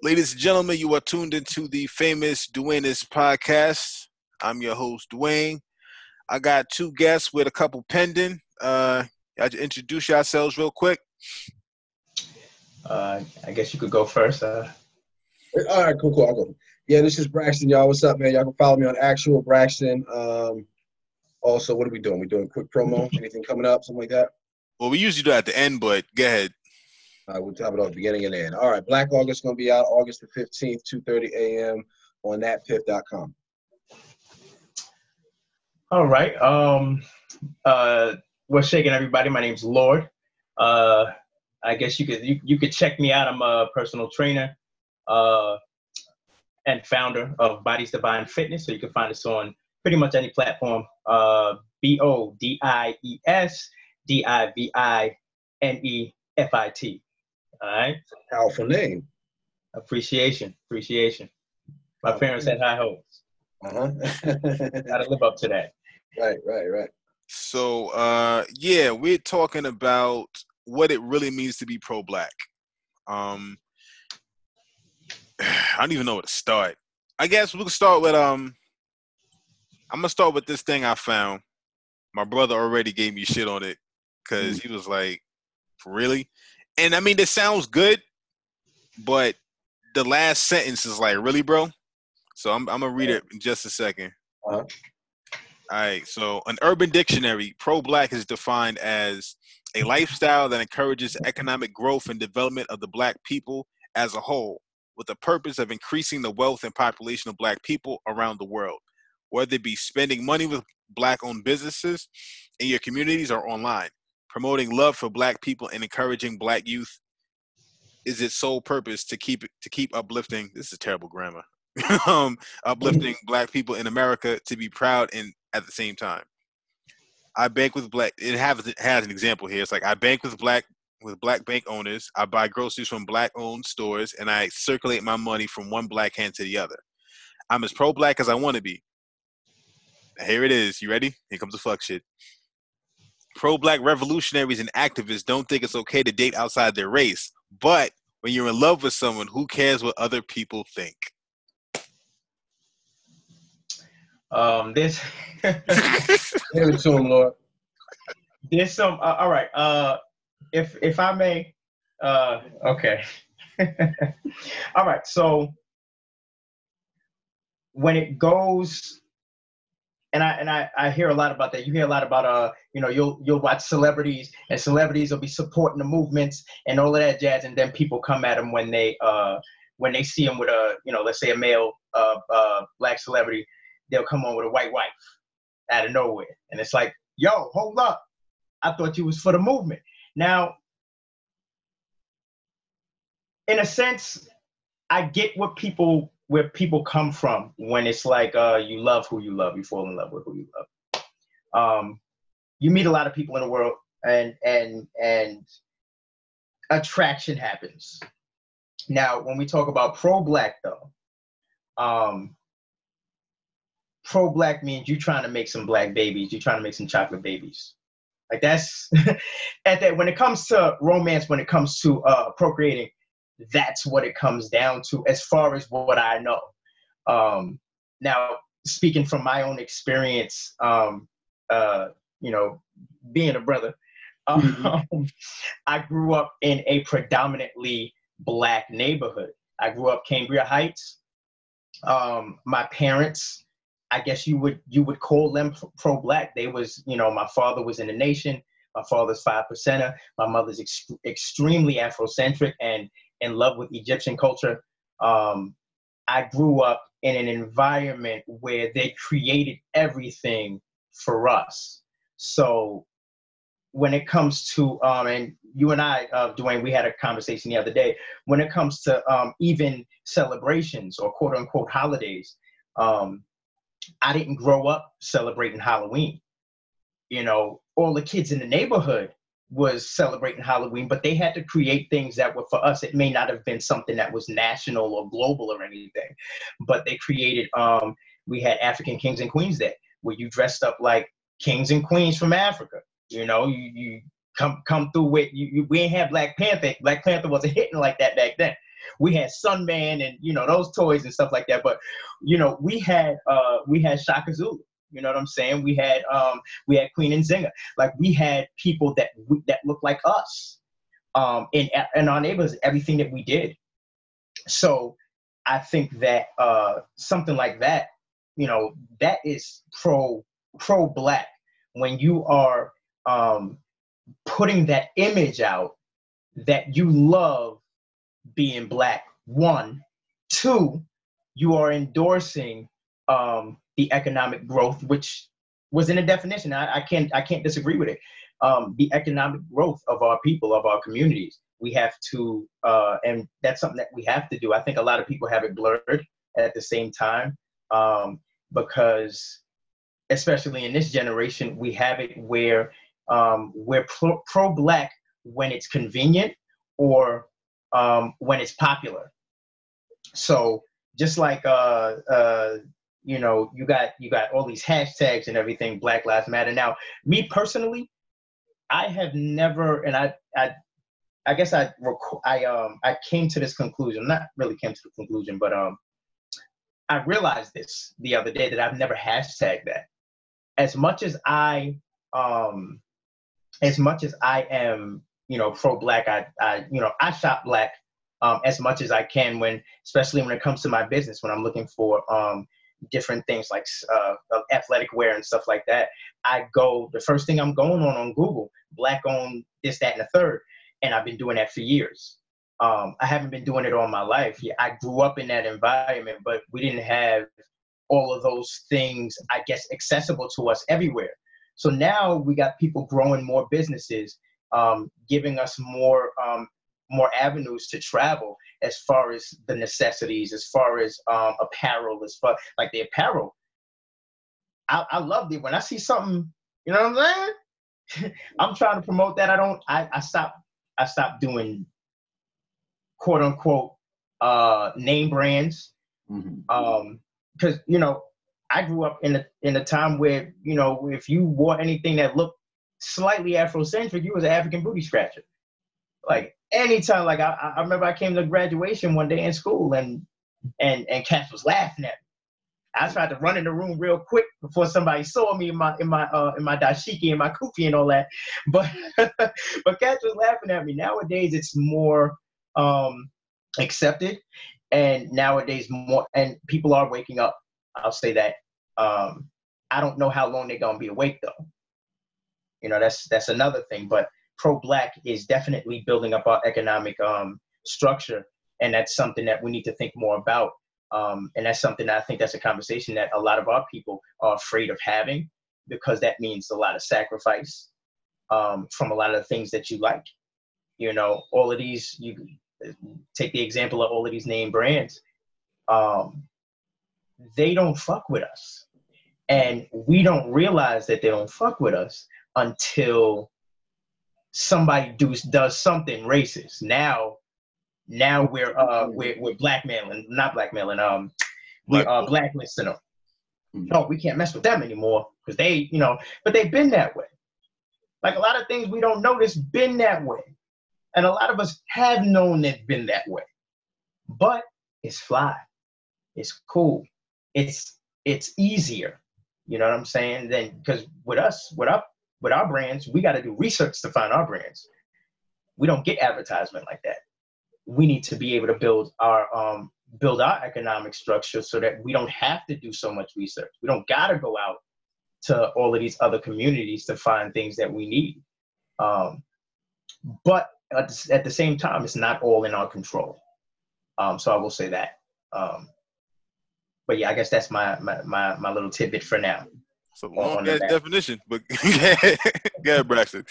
Ladies and gentlemen, you are tuned into the famous Dwayne's podcast. I'm your host, Dwayne. I got two guests with a couple pending. Uh, y'all introduce yourselves real quick. Uh, I guess you could go first. Uh. All right, cool, cool. I'll go. Yeah, this is Braxton, y'all. What's up, man? Y'all can follow me on actual Braxton. Um, also, what are we doing? We doing quick promo? Anything coming up? Something like that? Well, we usually do it at the end, but go ahead. We'll top it off beginning and end. All right, Black August going to be out August the 15th, 2.30 a.m. on thatpiff.com. All right. Um, uh, what's shaking everybody? My name's Lord. Uh, I guess you could you, you could check me out. I'm a personal trainer uh, and founder of Bodies Divine Fitness. So you can find us on pretty much any platform. Uh, B O D I E S D I V I N E F I T. All right. Powerful name. Appreciation. Appreciation. My parents had high hopes. Uh-huh. Gotta live up to that. Right, right, right. So uh yeah, we're talking about what it really means to be pro black. Um I don't even know where to start. I guess we can start with um I'm gonna start with this thing I found. My brother already gave me shit on it because mm. he was like, "Really?" And I mean, this sounds good, but the last sentence is like, "Really, bro?" So I'm I'm gonna read it in just a 2nd uh-huh. All right. So, an urban dictionary, pro-black is defined as a lifestyle that encourages economic growth and development of the black people as a whole, with the purpose of increasing the wealth and population of black people around the world whether it be spending money with black owned businesses in your communities or online. Promoting love for black people and encouraging black youth is its sole purpose to keep to keep uplifting this is terrible grammar. um, uplifting black people in America to be proud and at the same time. I bank with black it has it has an example here. It's like I bank with black with black bank owners, I buy groceries from black owned stores, and I circulate my money from one black hand to the other. I'm as pro black as I want to be. Here it is. You ready? Here comes the fuck shit. Pro black revolutionaries and activists don't think it's okay to date outside their race. But when you're in love with someone, who cares what other people think? Um, this. Give it to him, Lord. There's some. Uh, all right. Uh, if if I may. Uh, okay. all right. So when it goes and I and I, I hear a lot about that. You hear a lot about uh, you know, you'll you'll watch celebrities and celebrities will be supporting the movements and all of that jazz, and then people come at them when they uh when they see them with a you know, let's say a male uh, uh black celebrity, they'll come on with a white wife out of nowhere, and it's like, yo, hold up, I thought you was for the movement. Now, in a sense, I get what people where people come from when it's like uh, you love who you love, you fall in love with who you love. Um, you meet a lot of people in the world, and and and attraction happens. Now, when we talk about pro-black, though, um, pro-black means you're trying to make some black babies, you're trying to make some chocolate babies. Like that's at that when it comes to romance, when it comes to uh, procreating, that's what it comes down to as far as what I know. Um, now, speaking from my own experience, um, uh, you know, being a brother, mm-hmm. um, I grew up in a predominantly black neighborhood. I grew up Cambria Heights. Um, my parents, I guess you would you would call them pro-black. They was, you know, my father was in the nation. My father's five percenter. My mother's ex- extremely Afrocentric, and in love with Egyptian culture. Um, I grew up in an environment where they created everything for us. So when it comes to um, and you and I, uh, Dwayne, we had a conversation the other day. When it comes to um, even celebrations or quote unquote holidays, um, I didn't grow up celebrating Halloween. You know, all the kids in the neighborhood was celebrating Halloween, but they had to create things that were for us. It may not have been something that was national or global or anything, but they created. Um, we had African Kings and Queens Day, where you dressed up like kings and queens from Africa. You know, you, you come come through with you, you. We ain't have Black Panther. Black Panther wasn't hitting like that back then. we had Sunman and you know those toys and stuff like that. But you know, we had uh we had Shaka Zulu. You know what I'm saying? We had um we had Queen Nzinga. Like we had people that that looked like us. Um in in our neighborhoods, everything that we did. So I think that uh something like that, you know, that is pro pro black when you are um putting that image out that you love being black. One, two, you are endorsing um, the economic growth, which was in a definition. I, I can't I can't disagree with it. Um, the economic growth of our people, of our communities. We have to, uh, and that's something that we have to do. I think a lot of people have it blurred at the same time um, because, especially in this generation, we have it where um, we're pro, pro black when it's convenient or um, when it's popular. So just like uh, uh, you know, you got you got all these hashtags and everything, Black Lives Matter. Now, me personally, I have never, and I I I guess I I um I came to this conclusion. Not really came to the conclusion, but um I realized this the other day that I've never hashtagged that. As much as I um as much as I am, you know, pro black, I, I, you know, I shop black um, as much as I can when, especially when it comes to my business, when I'm looking for um, different things like uh, athletic wear and stuff like that. I go, the first thing I'm going on on Google, black on this, that, and the third. And I've been doing that for years. Um, I haven't been doing it all my life. Yeah, I grew up in that environment, but we didn't have all of those things, I guess, accessible to us everywhere. So now we got people growing more businesses, um, giving us more um, more avenues to travel as far as the necessities, as far as um, apparel, as far like the apparel. I, I love it when I see something. You know what I'm saying? I'm trying to promote that. I don't. I I stop. I stop doing quote unquote uh, name brands. Mm-hmm. Um, because you know I grew up in a in a time where you know if you wore anything that looked slightly Afrocentric, you was an African booty scratcher. Like anytime, like I, I remember I came to graduation one day in school and and and cats was laughing at me. I tried to run in the room real quick before somebody saw me in my in my uh, in my dashiki and my kufi and all that. But but cats was laughing at me. Nowadays it's more um accepted and nowadays more and people are waking up I'll say that. Um, I don't know how long they're gonna be awake though. You know, that's that's another thing. But pro-black is definitely building up our economic um, structure, and that's something that we need to think more about. Um, and that's something that I think that's a conversation that a lot of our people are afraid of having because that means a lot of sacrifice um, from a lot of the things that you like. You know, all of these, you take the example of all of these name brands. Um, they don't fuck with us. And we don't realize that they don't fuck with us until somebody does does something racist. Now, now we're uh we're, we're blackmailing, not blackmailing, um, we're uh, blacklisting them. Hmm. No, we can't mess with them anymore because they, you know, but they've been that way. Like a lot of things we don't notice been that way, and a lot of us have known they've been that way. But it's fly, it's cool, it's it's easier. You know what I'm saying? Then because with us, with our with our brands, we got to do research to find our brands. We don't get advertisement like that. We need to be able to build our um, build our economic structure so that we don't have to do so much research. We don't got to go out to all of these other communities to find things that we need. Um, but at the, at the, same time, it's not all in our control. Um, so I will say that. Um, but yeah, I guess that's my my my, my little tidbit for now. It's a long definition, but yeah, ahead, Braxton.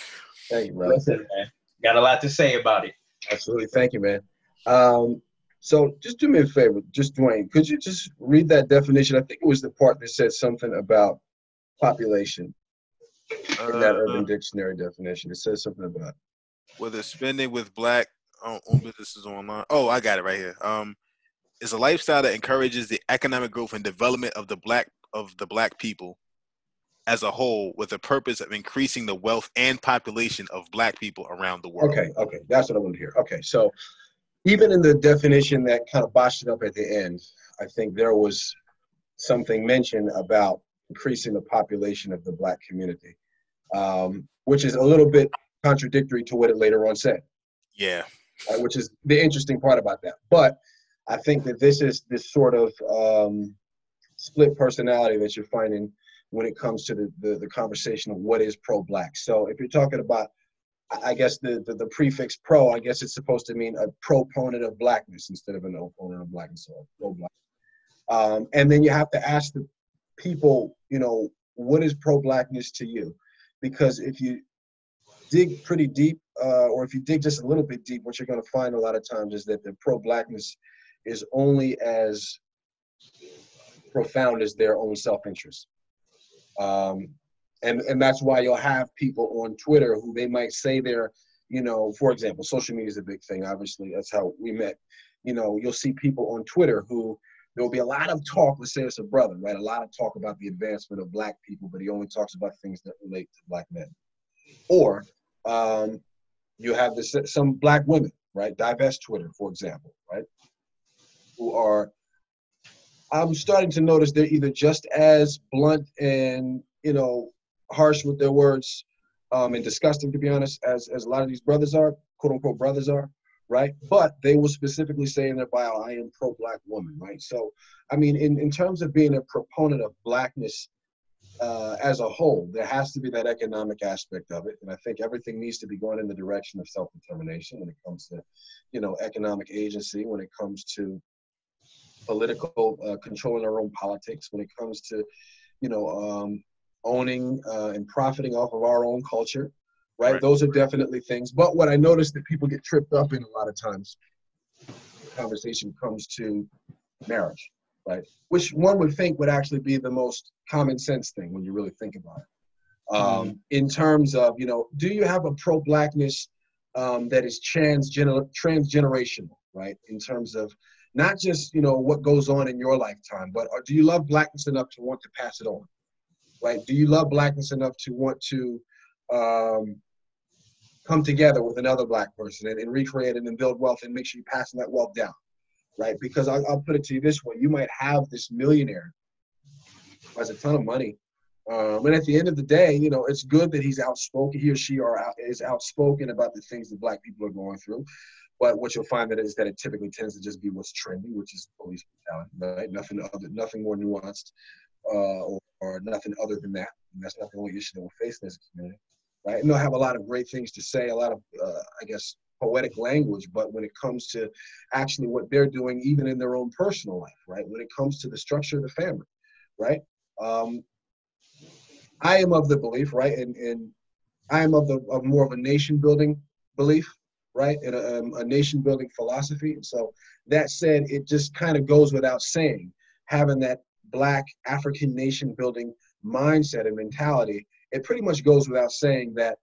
Thank you, bro. Listen, man. Got a lot to say about it. Absolutely. Thank you, man. Um, so just do me a favor, just Dwayne, could you just read that definition? I think it was the part that said something about population in that uh, Urban Dictionary definition. It says something about whether spending with black on, on businesses online. Oh, I got it right here. Um, is a lifestyle that encourages the economic growth and development of the black of the black people as a whole with the purpose of increasing the wealth and population of black people around the world. Okay, okay. That's what I want to hear. Okay, so even in the definition that kind of botched it up at the end, I think there was something mentioned about increasing the population of the black community, um, which is a little bit contradictory to what it later on said. Yeah. Uh, which is the interesting part about that. But I think that this is this sort of um, split personality that you're finding when it comes to the, the, the conversation of what is pro-black. So if you're talking about I guess the, the, the, prefix pro, I guess it's supposed to mean a proponent of blackness instead of an opponent of blackness or pro black. Um, and then you have to ask the people, you know, what is pro blackness to you? Because if you dig pretty deep, uh, or if you dig just a little bit deep, what you're going to find a lot of times is that the pro blackness is only as profound as their own self interest. Um, and and that's why you'll have people on Twitter who they might say they're, you know, for example, social media is a big thing. Obviously, that's how we met. You know, you'll see people on Twitter who there will be a lot of talk. Let's say it's a brother, right? A lot of talk about the advancement of black people, but he only talks about things that relate to black men. Or um, you have this some black women, right? Divest Twitter, for example, right? Who are I'm starting to notice they're either just as blunt and you know harsh with their words um, and disgusting, to be honest, as, as a lot of these brothers are, quote unquote brothers are, right? But they will specifically say in their bio, I am pro black woman, right? So, I mean, in, in terms of being a proponent of blackness uh, as a whole, there has to be that economic aspect of it. And I think everything needs to be going in the direction of self determination when it comes to, you know, economic agency, when it comes to political uh, controlling our own politics, when it comes to, you know, um, owning uh, and profiting off of our own culture, right? right? Those are definitely things. But what I noticed that people get tripped up in a lot of times, conversation comes to marriage, right? Which one would think would actually be the most common sense thing when you really think about it. Um, mm. In terms of, you know, do you have a pro blackness um, that is transgener- transgenerational, right? In terms of not just, you know, what goes on in your lifetime, but do you love blackness enough to want to pass it on? right? Do you love blackness enough to want to um, come together with another black person and, and, recreate it and build wealth and make sure you're passing that wealth down, right? Because I'll, I'll put it to you this way: you might have this millionaire who has a ton of money, um, and at the end of the day, you know, it's good that he's outspoken. He or she are out, is outspoken about the things that Black people are going through. But what you'll find that is that it typically tends to just be what's trendy, which is police brutality, right? Nothing other, nothing more nuanced uh, or, or, nothing other than that. And that's not the only issue that we're facing as a community, right? And they'll have a lot of great things to say, a lot of, uh, I guess, poetic language, but when it comes to actually what they're doing, even in their own personal life, right? When it comes to the structure of the family, right? Um, I am of the belief, right, and, and I am of the of more of a nation building belief, right, and a, um, a nation building philosophy. And so that said, it just kind of goes without saying having that black African nation building mindset and mentality, it pretty much goes without saying that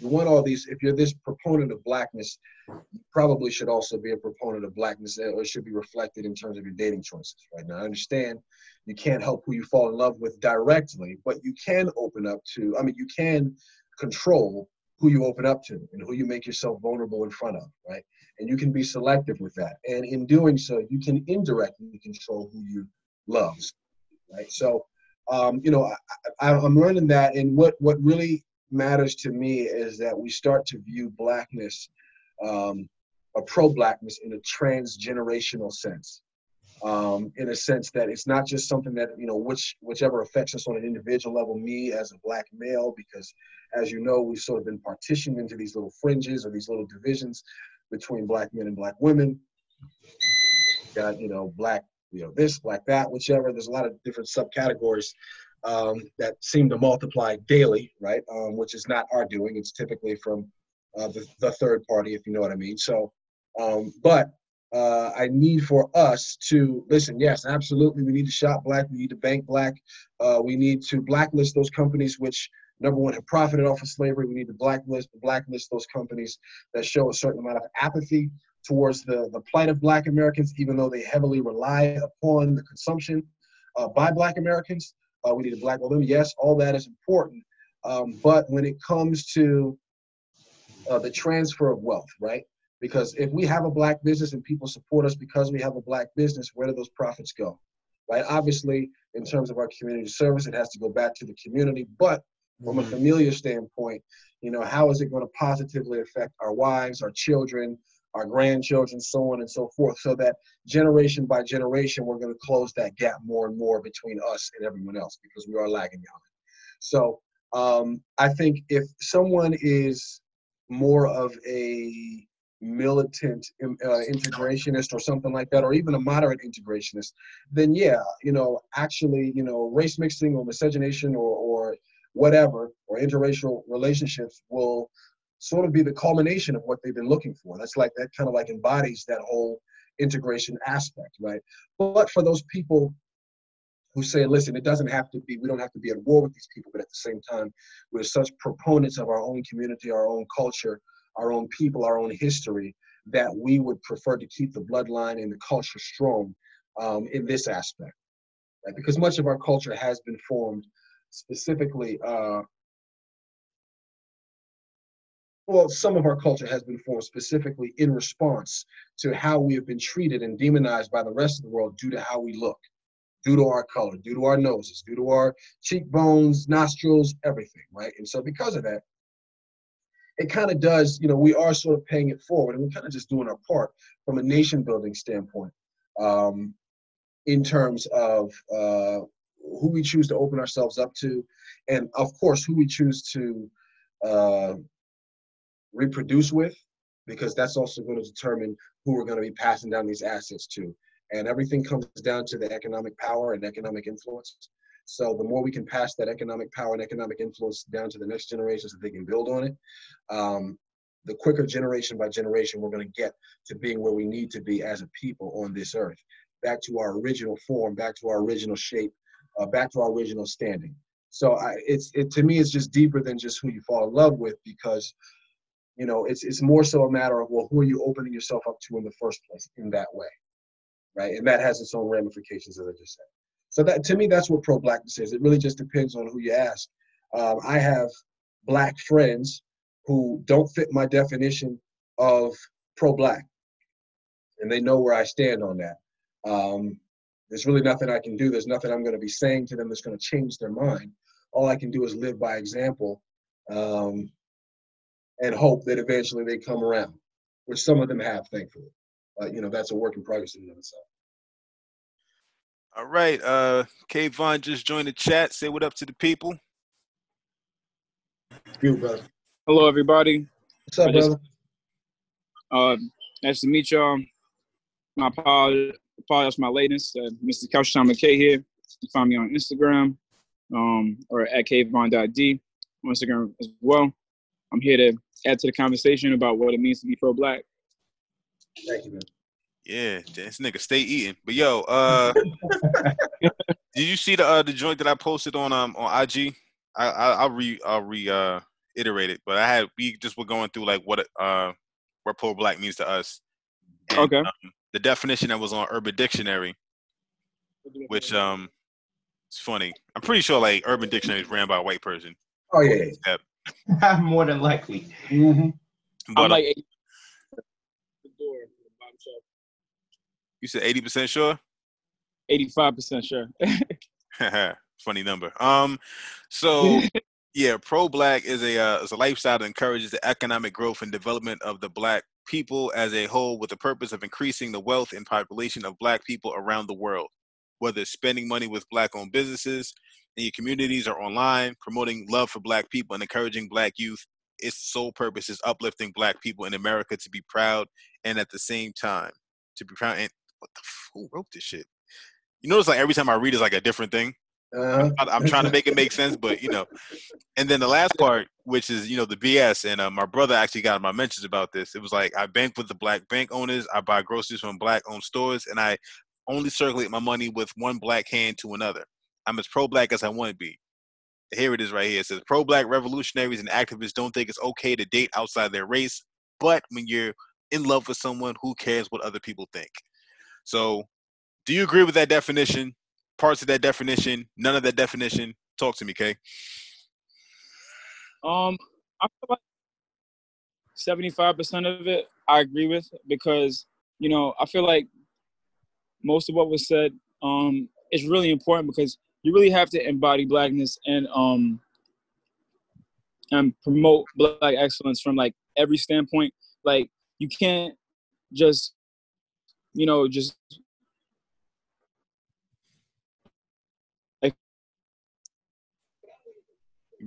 you want all these, if you're this proponent of blackness, you probably should also be a proponent of blackness or it should be reflected in terms of your dating choices, right? Now, I understand you can't help who you fall in love with directly, but you can open up to, I mean, you can control who you open up to and who you make yourself vulnerable in front of, right? And you can be selective with that. And in doing so, you can indirectly control who you loves, right? So, um, you know, I, am learning that, and what what really matters to me is that we start to view blackness, um, a pro-blackness, in a transgenerational sense. Um, in a sense that it's not just something that you know which whichever affects us on an individual level me as a black male because as you know we've sort of been partitioned into these little fringes or these little divisions between black men and black women got you know black you know this, black that, whichever. There's a lot of different subcategories um, that seem to multiply daily, right? Um, which is not our doing. It's typically from uh, the, the third party, if you know what I mean. So, um, but uh, I need for us to listen. Yes, absolutely. We need to shop black. We need to bank black. Uh, we need to blacklist those companies which number one have profited off of slavery. We need to blacklist blacklist those companies that show a certain amount of apathy towards the, the plight of Black Americans, even though they heavily rely upon the consumption uh, by Black Americans. Uh, we need to blackball them. Yes, all that is important. Um, but when it comes to uh, the transfer of wealth, right? Because if we have a black business and people support us because we have a black business, where do those profits go? Right? Obviously, in terms of our community service, it has to go back to the community. But from a Mhm. familiar standpoint, you know, how is it going to positively affect our wives, our children, our grandchildren, so on and so forth, so that generation by generation, we're going to close that gap more and more between us and everyone else because we are lagging behind. So um, I think if someone is more of a militant uh, integrationist or something like that, or even a moderate integrationist, then yeah, you know, actually, you know, race mixing or miscegenation or, or whatever, or interracial relationships will sort of be the culmination of what they've been looking for. That's like, that kind of like embodies that whole integration aspect, right? But for those people who say, listen, it doesn't have to be, we don't have to be at war with these people, but at the same time, we're such proponents of our own community, our own culture, our own people, our own history, that we would prefer to keep the bloodline and the culture strong um, in this aspect. Right? Because much of our culture has been formed specifically, uh, well, some of our culture has been formed specifically in response to how we have been treated and demonized by the rest of the world due to how we look, due to our color, due to our noses, due to our cheekbones, nostrils, everything, right? And so because of that, it kind of does, you know, we are sort of paying it forward and we're kind of just doing our part from a nation building standpoint um, in terms of uh, who we choose to open ourselves up to, and of course, who we choose to uh, reproduce with, because that's also going to determine who we're going to be passing down these assets to. And everything comes down to the economic power and economic influence. So the more we can pass that economic power and economic influence down to the next generations that they can build on it, um, the quicker generation by generation we're going to get to being where we need to be as a people on this earth, back to our original form, back to our original shape, uh, back to our original standing. So I, it's it to me it's just deeper than just who you fall in love with because you know it's it's more so a matter of well who are you opening yourself up to in the first place in that way, right? And that has its own ramifications as I just said. So that to me, that's what pro-blackness is. It really just depends on who you ask. Um, I have black friends who don't fit my definition of pro-black, and they know where I stand on that. Um, there's really nothing I can do. There's nothing I'm going to be saying to them that's going to change their mind. All I can do is live by example, um, and hope that eventually they come around, which some of them have, thankfully. But you know, that's a work in progress in and of itself. All right. Uh Kavohn just joined the chat. Say what up to the people. You, brother. Hello, everybody. What's up, just- brother? Uh, nice to meet y'all. My apologies, apologize for my lateness. Uh, Mr. Couchtown McKay here. You can find me on Instagram um, or at kvon.d on Instagram as well. I'm here to add to the conversation about what it means to be pro-black. Thank you, man. Yeah, this nigga stay eating. But yo, uh did you see the uh the joint that I posted on um on IG? I, I I'll re I'll re uh iterate it, but I had we just were going through like what uh what poor black means to us. And, Okay. um, the definition that was on Urban Dictionary, which um it's funny. I'm pretty sure like Urban Dictionary is ran by a white person. Oh yeah. yeah. More than likely. Mm-hmm. But I'm uh, like the door, the bottom shelf. You said eighty percent sure? 85% sure. Funny number. Um, so yeah, pro black is a uh, is a lifestyle that encourages the economic growth and development of the black people as a whole, with the purpose of increasing the wealth and population of black people around the world. Whether it's spending money with black-owned businesses in your communities or online, promoting love for black people and encouraging black youth, its sole purpose is uplifting black people in America to be proud and at the same time to be proud. And what the who wrote this shit? You notice like every time I read it's like a different thing. Uh-huh. I- I'm trying to make it make sense, but you know. And then the last part, which is you know the BS, and uh, my brother actually got my mentions about this. It was like I bank with the black bank owners, I buy groceries from black-owned stores, and I only circulate my money with one black hand to another. I'm as pro-black as I want to be. Here it is right here. It says pro-black revolutionaries and activists don't think it's okay to date outside their race, but when you're in love with someone, who cares what other people think? So, do you agree with that definition? Parts of that definition, none of that definition. Talk to me, Kay. Um, I feel like 75% of it I agree with because, you know, I feel like most of what was said um, is really important because you really have to embody blackness and um, and promote black excellence from like every standpoint. Like you can't just, you know, just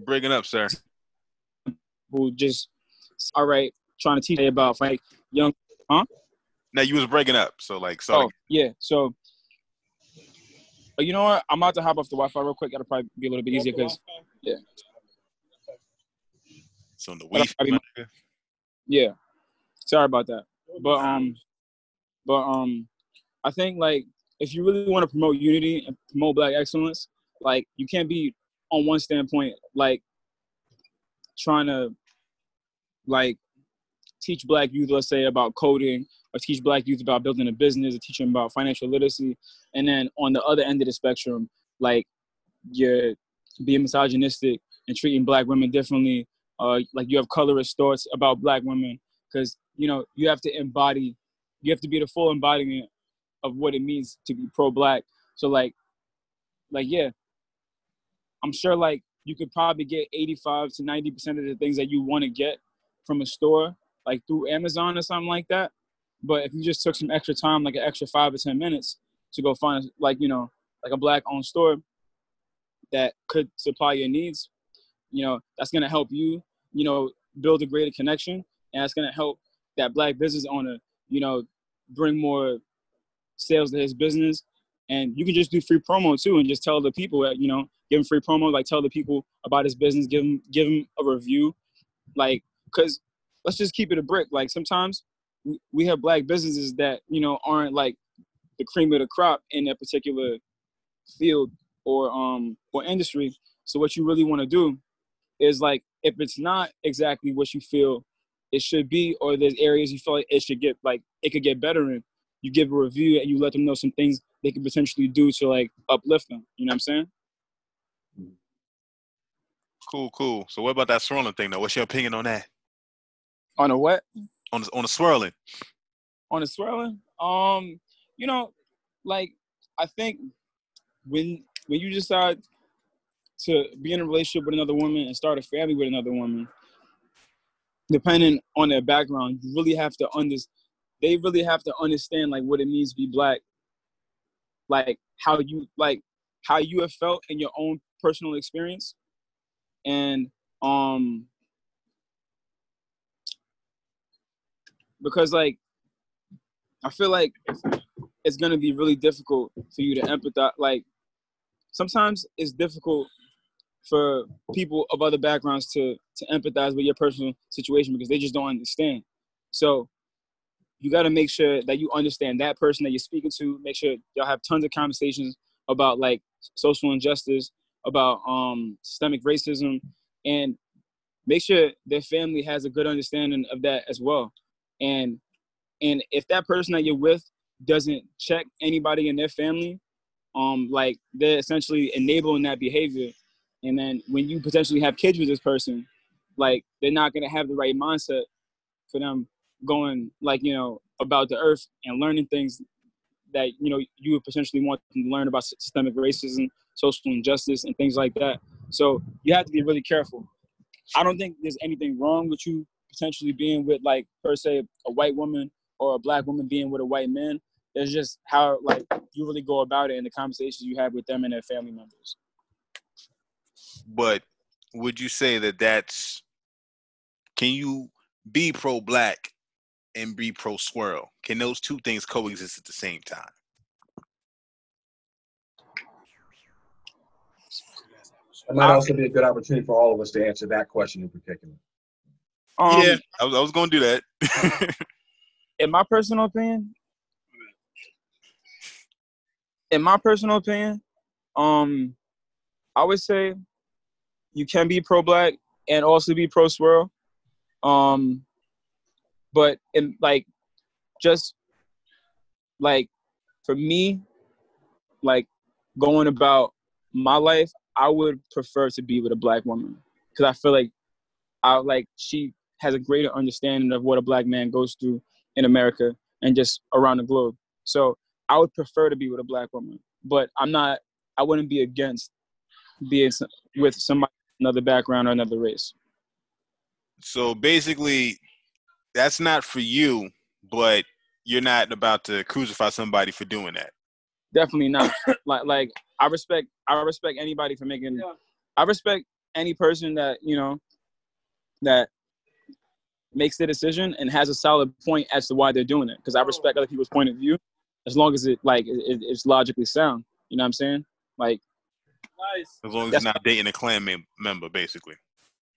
breaking up, sir. Who just all right trying to teach about like young, huh? Now you was breaking up, so like so. Oh yeah, so. You know what? I'm about to hop off the Wi-Fi real quick. That'll probably be a little bit easier because, yeah. So the Wi-Fi. Yeah. Sorry about that, but um, but um, I think like if you really want to promote unity and promote Black excellence, like you can't be on one standpoint like trying to like teach black youth, let's say, about coding, or teach black youth about building a business, or teach them about financial literacy, and then on the other end of the spectrum, like you're being misogynistic and treating black women differently, uh, like you have colorist thoughts about black women, because you know you have to embody, you have to be the full embodiment of what it means to be pro-black. So like, like yeah, I'm sure like you could probably get 85 to 90 percent of the things that you want to get from a store like through Amazon or something like that. But if you just took some extra time, like an extra five or ten minutes, to go find like you know like a black owned store that could supply your needs, you know that's gonna help you, you know, build a greater connection, and that's gonna help that black business owner, you know, bring more sales to his business. And you can just do free promo too, and just tell the people that you know, give him free promo, like tell the people about his business, give him give him a review, like because let's just keep it a brick. Like sometimes we have black businesses that you know aren't like the cream of the crop in that particular field or um or industry. So what you really want to do is like if it's not exactly what you feel it should be, or there's areas you feel like it should get like it could get better in, you give a review and you let them know some things they could potentially do to like uplift them. You know what I'm saying? Cool, cool. So what about that swirling thing though? What's your opinion on that? On a what? On the, on the swirling. On the swirling? Um, you know, like I think when when you decide to be in a relationship with another woman and start a family with another woman, depending on their background, you really have to understand. They really have to understand like what it means to be black, like how you like how you have felt in your own personal experience, and um because like I feel like it's gonna be really difficult for you to empathize. Like sometimes it's difficult for people of other backgrounds to to empathize with your personal situation because they just don't understand. So you got to make sure that you understand that person that you're speaking to. Make sure y'all have tons of conversations about like social injustice, about um, systemic racism, and make sure their family has a good understanding of that as well and and if that person that you're with doesn't check anybody in their family um like they're essentially enabling that behavior and then when you potentially have kids with this person like they're not to have the right mindset for them going like you know about the earth and learning things that you know you would potentially want them to learn about systemic racism social injustice and things like that so you have to be really careful i don't think there's anything wrong with you potentially being with like per se a white woman or a black woman being with a white man. It's just how like you really go about it in the conversations you have with them and their family members. But would you say that that's can you be pro black and be pro swirl? Can those two things coexist at the same time? It might also be a good opportunity for all of us to answer that question in particular. Um, yeah, I was, I was going to do that. in my personal opinion, in my personal opinion, um, I would say you can be pro-black and also be pro-swirl. Um, but in like, just like for me, like going about my life, I would prefer to be with a black woman because I feel like I like she has a greater understanding of what a black man goes through in America and just around the globe. So I would prefer to be with a black woman, but I'm not. I wouldn't be against being with somebody another background or another race. So basically, that's not for you, but you're not about to crucify somebody for doing that. Definitely not. like like I respect I respect anybody for making. Yeah. I respect any person that you know that makes the decision and has a solid point as to why they're doing it. Because I respect other people's point of view, as long as it like it, it's logically sound. You know what I'm saying? Like, nice. As long as you're not dating a Klan member, basically.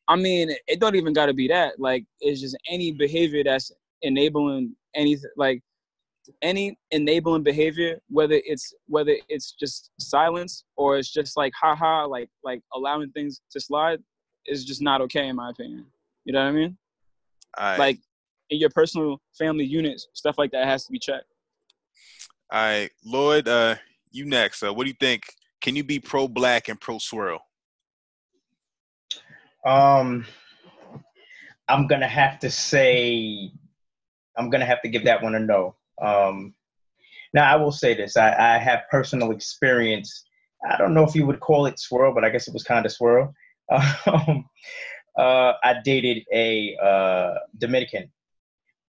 I mean, it don't even got to be that. Like, it's just any behavior that's enabling anything. Like, any enabling behavior, whether it's whether it's just silence or it's just like haha, like like allowing things to slide, is just not okay in my opinion. You know what I mean? Right. Like in your personal family units, stuff like that has to be checked. All right, Lord, uh, you next. Uh, what do you think? Can you be pro black and pro swirl? Um, I'm gonna have to say, I'm gonna have to give that one a no. Um, now I will say this: I, I have personal experience. I don't know if you would call it swirl, but I guess it was kind of swirl. Um, uh, I dated a uh, Dominican,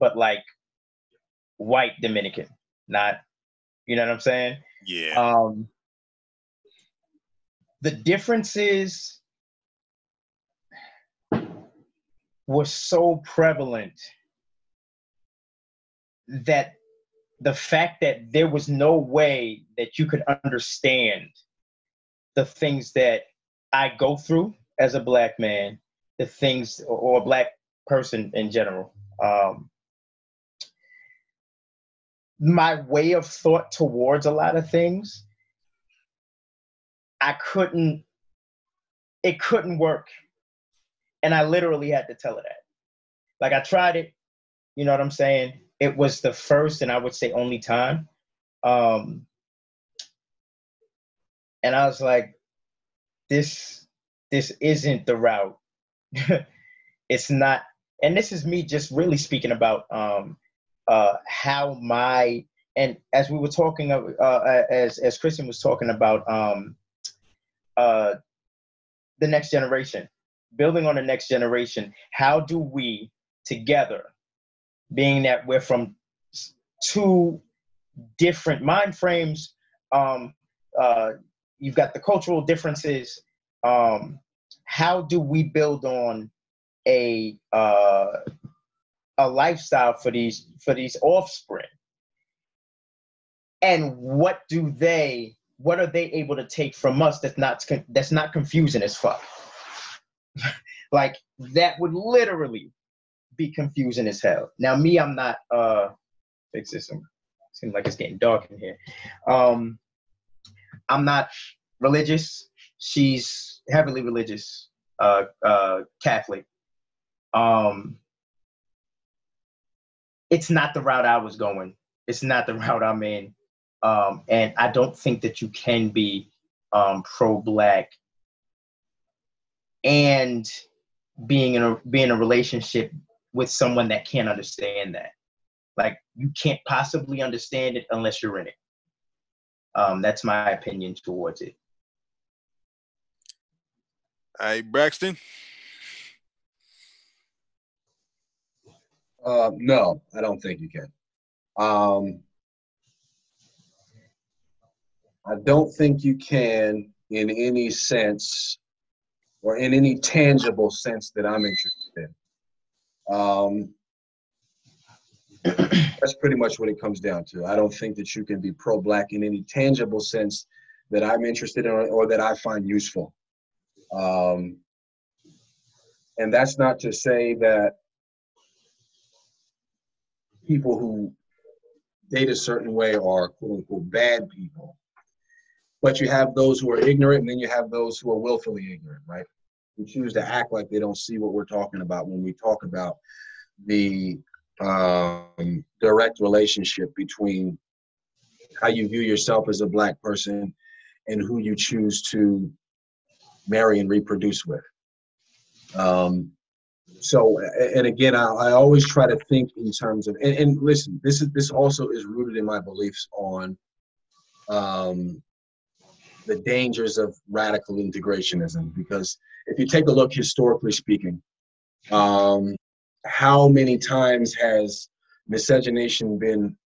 but like white Dominican, not, you know what I'm saying? Yeah. Um, the differences were so prevalent that the fact that there was no way that you could understand the things that I go through as a black man the things or, a black person in general. Um, my way of thought towards a lot of things, I couldn't, it couldn't work. And I literally had to tell her that. Like I tried it, you know what I'm saying? It was the first and I would say only time. Um, and I was like, this, this isn't the route it's not and this is me just really speaking about um uh how my and as we were talking uh as as Christian was talking about um uh the next generation building on the next generation how do we together being that we're from two different mind frames um uh you've got the cultural differences um how do we build on a uh, a lifestyle for these for these offspring? And what do they what are they able to take from us that's not that's not confusing as fuck like that would literally be confusing as hell now me i'm not uh fix this seems like it's getting dark in here um i'm not religious she's heavily religious, uh, uh, Catholic. Um, it's not the route I was going. It's not the route I'm in. Um, and I don't think that you can be um, pro-black and being in a being in a relationship with someone that can't understand that. Like you can't possibly understand it unless you're in it. Um, that's my opinion towards it. All right, Braxton. Uh, no, I don't think you can. Um, I don't think you can in any sense or in any tangible sense that I'm interested in. Um, that's pretty much what it comes down to. I don't think that you can be pro black in any tangible sense that I'm interested in or, or that I find useful. Um, and that's not to say that people who date a certain way are quote unquote bad people. But you have those who are ignorant, and then you have those who are willfully ignorant, right? Who choose to act like they don't see what we're talking about when we talk about the um, direct relationship between how you view yourself as a black person and who you choose to marry and reproduce with. Um, so and again I, I always try to think in terms of and, and listen this is this also is rooted in my beliefs on um, the dangers of radical integrationism because if you take a look historically speaking um, how many times has miscegenation been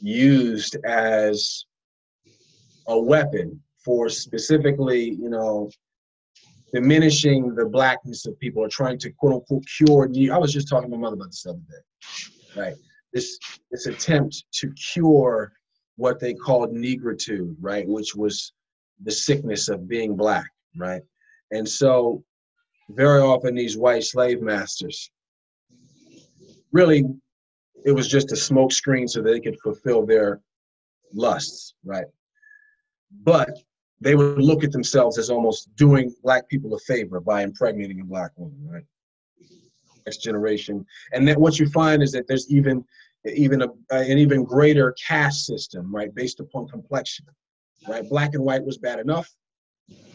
used as a weapon for specifically you know diminishing the blackness of people or trying to quote unquote cure. I was just talking to my mother about this the other day, right? This this attempt to cure what they called negritude, right, which was the sickness of being black, right? And so, very often these white slave masters, really, it was just a smokescreen so they could fulfill their lusts, right? But they would look at themselves as almost doing black people a favor by impregnating a black woman, right? Next generation, and that what you find is that there's even even a, an even greater caste system, right, based upon complexion, right? Black and white was bad enough,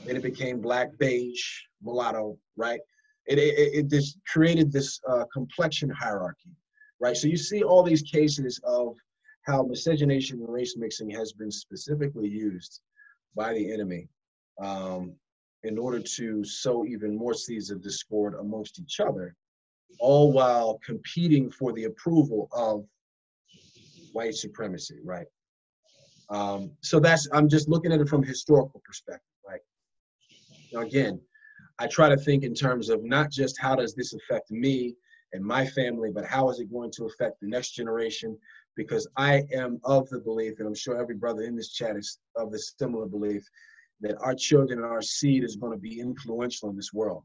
then it became black, beige, mulatto, right? It it, it just created this uh, complexion hierarchy, right? So you see all these cases of how miscegenation and race mixing has been specifically used by the enemy um, in order to sow even more seeds of discord amongst each other, all while competing for the approval of white supremacy, right? Um, so that's I'm just looking at it from a historical perspective? Now again, I try to think in terms of not just how does this affect me and my family, but how is it going to affect the next generation because I am of the belief, and I'm sure every brother in this chat is of the similar belief, that our children and our seed is going to be influential in this world.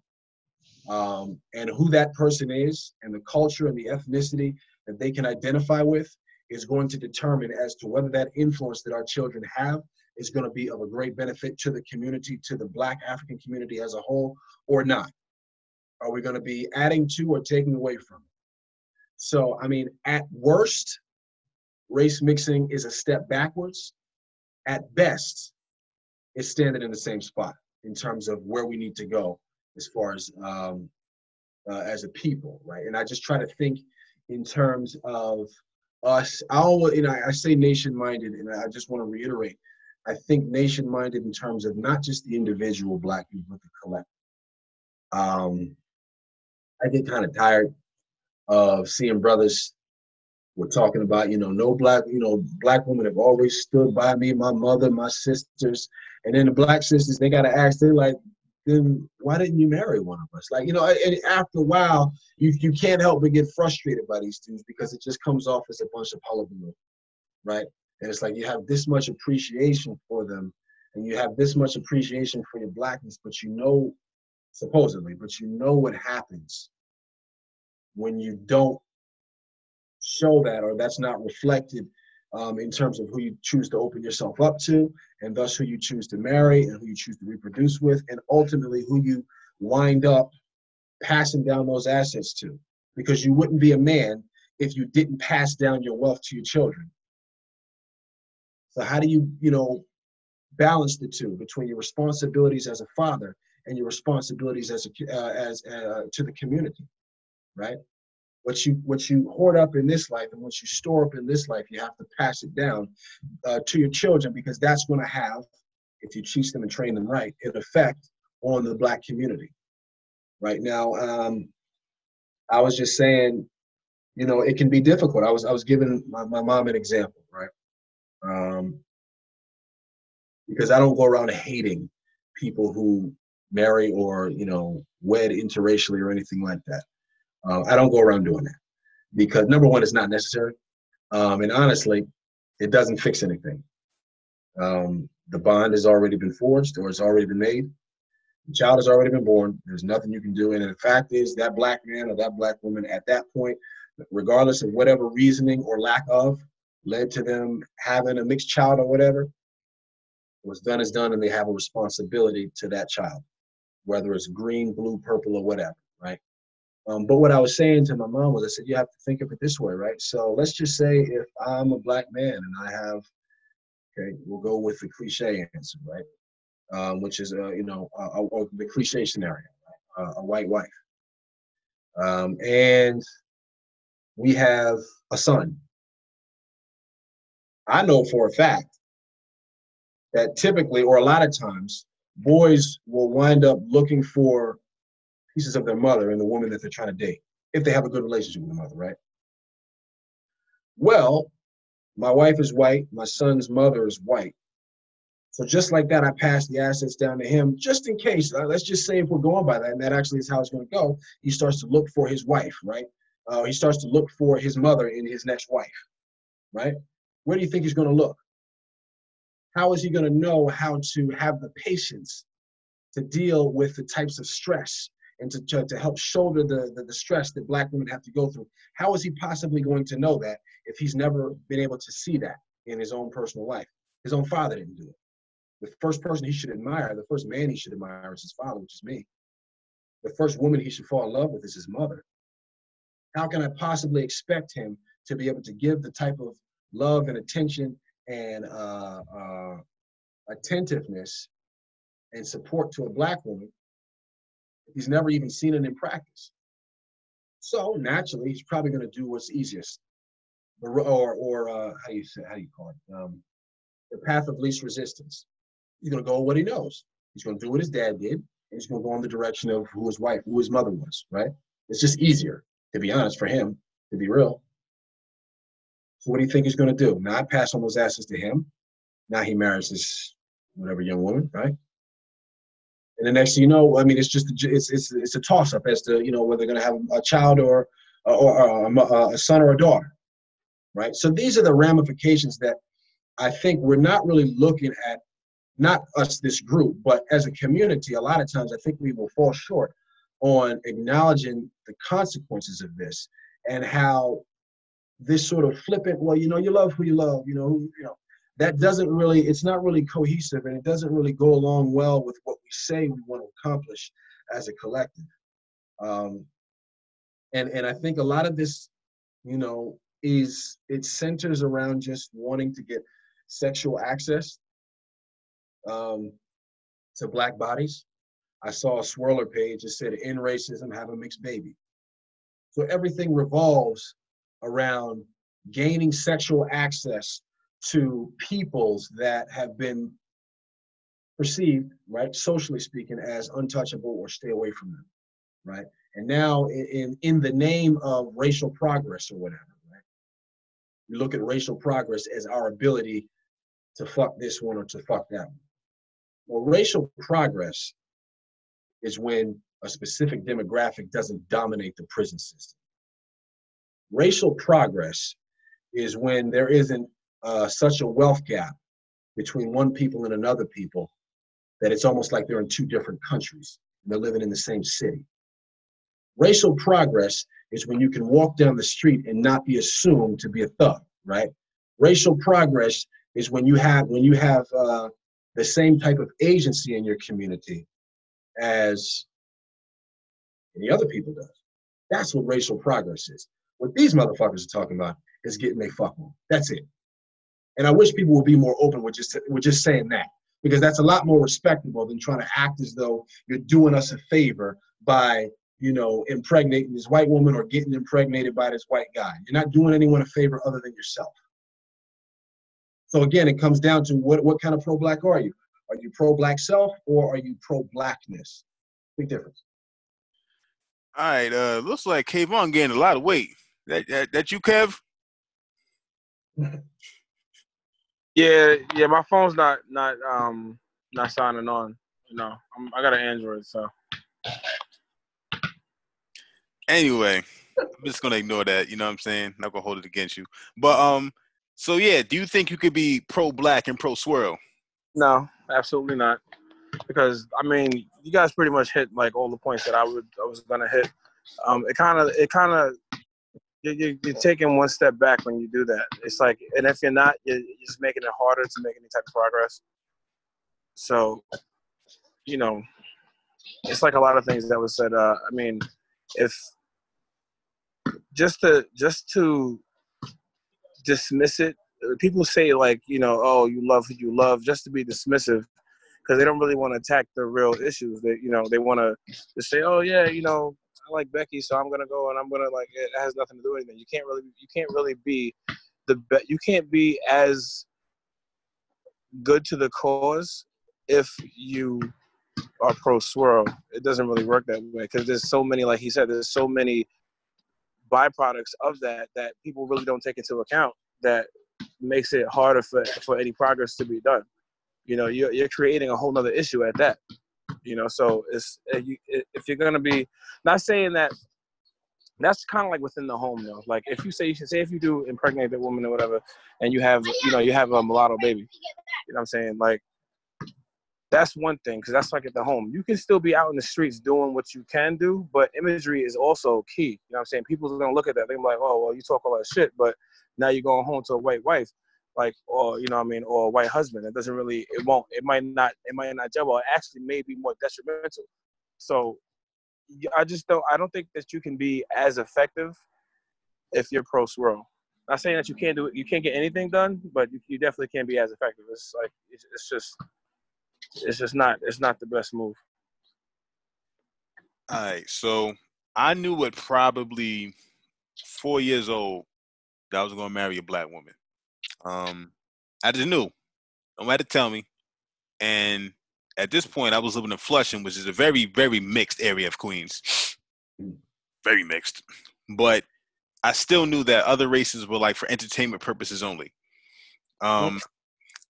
Um, and who that person is and the culture and the ethnicity that they can identify with is going to determine as to whether that influence that our children have is going to be of a great benefit to the community, to the Black African community as a whole, or not. Are we going to be adding to or taking away from it? So, I mean, at worst, race mixing is a step backwards. At best, it's standing in the same spot in terms of where we need to go as far as um, uh, as a people, right? And I just try to think in terms of us. I always, you know, I say nation-minded, and I just want to reiterate. I think nation-minded in terms of not just the individual black people, but the collective. Um, I get kind of tired of seeing brothers we're talking about, you know, no black, you know, black women have always stood by me, my mother, my sisters. And then the black sisters, they got to ask, they're like, then why didn't you marry one of us? Like, you know, and after a while, you, you can't help but get frustrated by these dudes because it just comes off as a bunch of hullabaloo, right? And it's like you have this much appreciation for them and you have this much appreciation for your blackness, but you know, supposedly, but you know what happens when you don't show that or that's not reflected um, in terms of who you choose to open yourself up to and thus who you choose to marry and who you choose to reproduce with and ultimately who you wind up passing down those assets to. Because you wouldn't be a man if you didn't pass down your wealth to your children. So how do you you know balance the two between your responsibilities as a father and your responsibilities as a uh, as uh, to the community right what you what you hoard up in this life and what you store up in this life, you have to pass it down uh, to your children because that's going to have, if you teach them and train them right, an effect on the black community. Right now, um, I was just saying, you know, it can be difficult. I was I was giving my, my mom an example, right? Um, because I don't go around hating people who marry or you know wed interracially or anything like that. Uh, I don't go around doing that because number one, it's not necessary, um, and honestly, it doesn't fix anything. Um, the bond has already been forged or it's already been made. The child has already been born. There's nothing you can do. And the fact is, that black man or that black woman at that point, regardless of whatever reasoning or lack of, led to them having a mixed child or whatever, what's done is done, and they have a responsibility to that child, whether it's green, blue, purple, or whatever, right? Um, but what I was saying to my mom was, I said, you have to think of it this way, right? So let's just say if I'm a black man and I have, okay, we'll go with the cliche answer, right? Um, which is, uh, you know, uh, the cliche scenario, right? a white wife. Um, and we have a son. I know for a fact that typically, or a lot of times, boys will wind up looking for pieces of their mother and the woman that they're trying to date, if they have a good relationship with the mother, right? Well, my wife is white, my son's mother is white. So just like that, I pass the assets down to him, just in case. Uh, let's just say if we're going by that, and that actually is how it's going to go. He starts to look for his wife, right? Uh, he starts to look for his mother in his next wife, right? Where do you think he's going to look? How is he going to know how to have the patience to deal with the types of stress and to, to, to help shoulder the, the, the stress that black women have to go through? How is he possibly going to know that if he's never been able to see that in his own personal life? His own father didn't do it. The first person he should admire, the first man he should admire is his father, which is me. The first woman he should fall in love with is his mother. How can I possibly expect him to be able to give the type of love and attention and uh, uh, attentiveness and support to a black woman he's never even seen it in practice? So naturally, he's probably going to do what's easiest, or or uh, how do you say how do you call it? Um, the path of least resistance. He's going to go what he knows. He's going to do what his dad did, and he's going to go in the direction of who his wife, who his mother was. Right? It's just easier, to be honest, for him. To be real. So what do you think he's going to do? Now I pass on those assets to him. Now he marries this whatever young woman, right? And the next thing you know, I mean, it's just it's it's it's a toss up as to you know whether they're going to have a child or or, or a, uh, a son or a daughter, right? So these are the ramifications that I think we're not really looking at, not us, this group, but as a community. A lot of times, I think we will fall short on acknowledging the consequences of this and how this sort of flippant, well, you know, you love who you love, you know, you know, that doesn't really, it's not really cohesive and it doesn't really go along well with what we say we want to accomplish as a collective. Um, and, and I think a lot of this, you know, is it centers around just wanting to get sexual access um, to black bodies. I saw a swirler page that said, "In racism, have a mixed baby." So everything revolves around gaining sexual access to peoples that have been perceived, right, socially speaking, as untouchable or stay away from them, right? And now, in in the name of racial progress or whatever, right, we look at racial progress as our ability to fuck this one or to fuck that one. Well, racial progress is when a specific demographic doesn't dominate the prison system. Racial progress is when there isn't uh, such a wealth gap between one people and another people that it's almost like they're in two different countries and they're living in the same city. Racial progress is when you can walk down the street and not be assumed to be a thug, right? Racial progress is when you have when you have uh, the same type of agency in your community as any other people does. That's what racial progress is. What these motherfuckers are talking about is getting their fuck on. That's it. And I wish people would be more open with just with just saying that because that's a lot more respectable than trying to act as though you're doing us a favor by you know impregnating this white woman or getting impregnated by this white guy. You're not doing anyone a favor other than yourself. So again, it comes down to what what kind of pro-black are you? Are you pro-black self or are you pro-blackness? Big difference. All right, uh, looks like Kavohn gained a lot of weight. That that, that you, Kev? yeah, yeah. My phone's not not um not signing on. No, I'm, I got an Android, so. Anyway, I'm just gonna ignore that. You know what I'm saying? Not gonna hold it against you. But um, so yeah, do you think you could be pro black and pro swirl? No, absolutely not. Because I mean, you guys pretty much hit like all the points that I would I was gonna hit. Um, it kind of it kind of you're, you're, taking one step back when you do that. It's like, and if you're not, you're, you're just making it harder to make any type of progress. So, you know, it's like a lot of things that was said. Uh, I mean, if just to just to dismiss it. People say like, you know, oh, you love who you love, just to be dismissive, because they don't really want to attack the real issues. That you know, they want to just say, oh yeah, you know, I like Becky, so I'm gonna go and I'm gonna like it has nothing to do with anything. You can't really you can't really be the be- you can't be as good to the cause if you are pro swirl. It doesn't really work that way because there's so many, like he said, there's so many byproducts of that that people really don't take into account that makes it harder for, for any progress to be done. You know, you're, you're creating a whole nother issue at that. You know, so it's eh, if you're gonna be not saying that that's kind of like within the home though. Like if you say you should say if you do impregnate a woman or whatever, and you have you know you have a mulatto baby, you know what I'm saying? Like that's one thing because that's like at the home. You can still be out in the streets doing what you can do, but imagery is also key. You know what I'm saying? People are gonna look at that. They're like, oh well, you talk all that shit, but now you're going home to a white wife, like or you know I mean, or a white husband. It doesn't really, it won't, it might not, it might not gel. Or actually, may be more detrimental. So I just don't. I don't think that you can be as effective if you're pro swirl. Not saying that you can't do it. You can't get anything done, but you, you definitely can't be as effective. It's like it's, it's just it's just not it's not the best move. All right, so I knew at probably four years old that I was going to marry a black woman. Um, I just knew. No matter tell me. And at this point, I was living in Flushing, which is a very, very mixed area of Queens. Very mixed. But I still knew that other races were like for entertainment purposes only. Um,